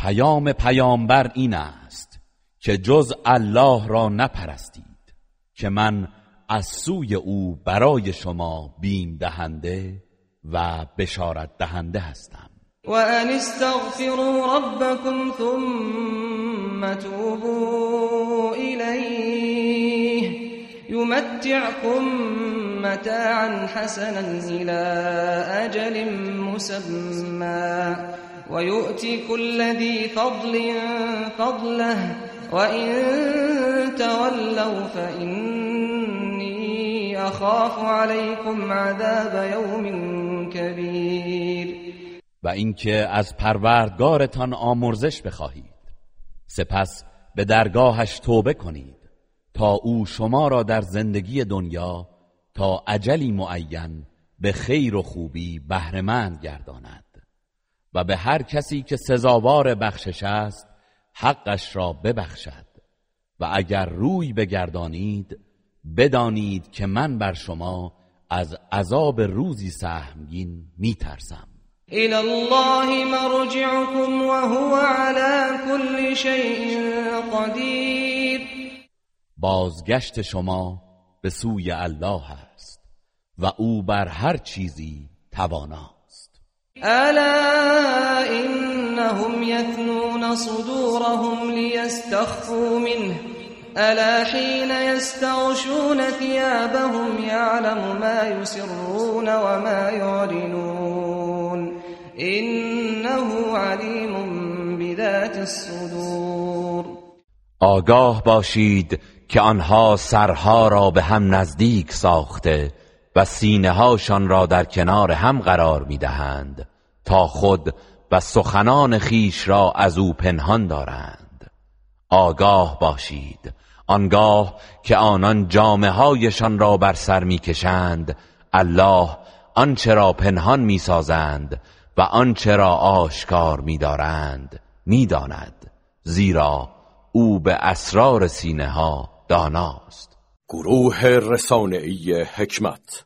S3: پیام پیامبر این است که جز الله را نپرستید که من از سوی او برای شما بیم دهنده و بشارت دهنده هستم.
S5: و ان استغفروا ربكم ثم توبوا الیه یمتعكم متاعا حسنا الى اجل مسمى ويؤتي كل ذي فضل فضله وإن تولوا فإني أخاف عليكم عذاب يوم كبير.
S3: و اینکه از پروردگارتان آمرزش بخواهید. سپس به درگاهش توبه کنید تا او شما را در زندگی دنیا تا عجلی معین به خیر و خوبی بهرهمند گرداند. و به هر کسی که سزاوار بخشش است حقش را ببخشد. و اگر روی بگردانید بدانید که من بر شما از عذاب روزی سهمگین میترسم.
S5: الى الله مرجعكم وهو على كل شيء قدیر
S3: بازگشت شما به سوی الله است و او بر هر چیزی تواناست
S5: الا انهم يثنون صدورهم ليستخفوا منه؟ الا حين يستغشون ثيابهم يعلم ما يسرون وما يعلنون؟ انه عليم بذات الصدور.
S3: آگاه باشید که آنها سرها را به هم نزدیک ساخته و سینه هاشان را در کنار هم قرار می دهند تا خود و سخنان خیش را از او پنهان دارند. آگاه باشید. آنگاه که آنان جامعه هایشان را بر سر می‌کشند الله آنچه را پنهان می‌سازند و آنچه را آشکار میدارند می‌داند زیرا او به اسرار سینه ها داناست.
S6: گروه رسانه‌ای حکمت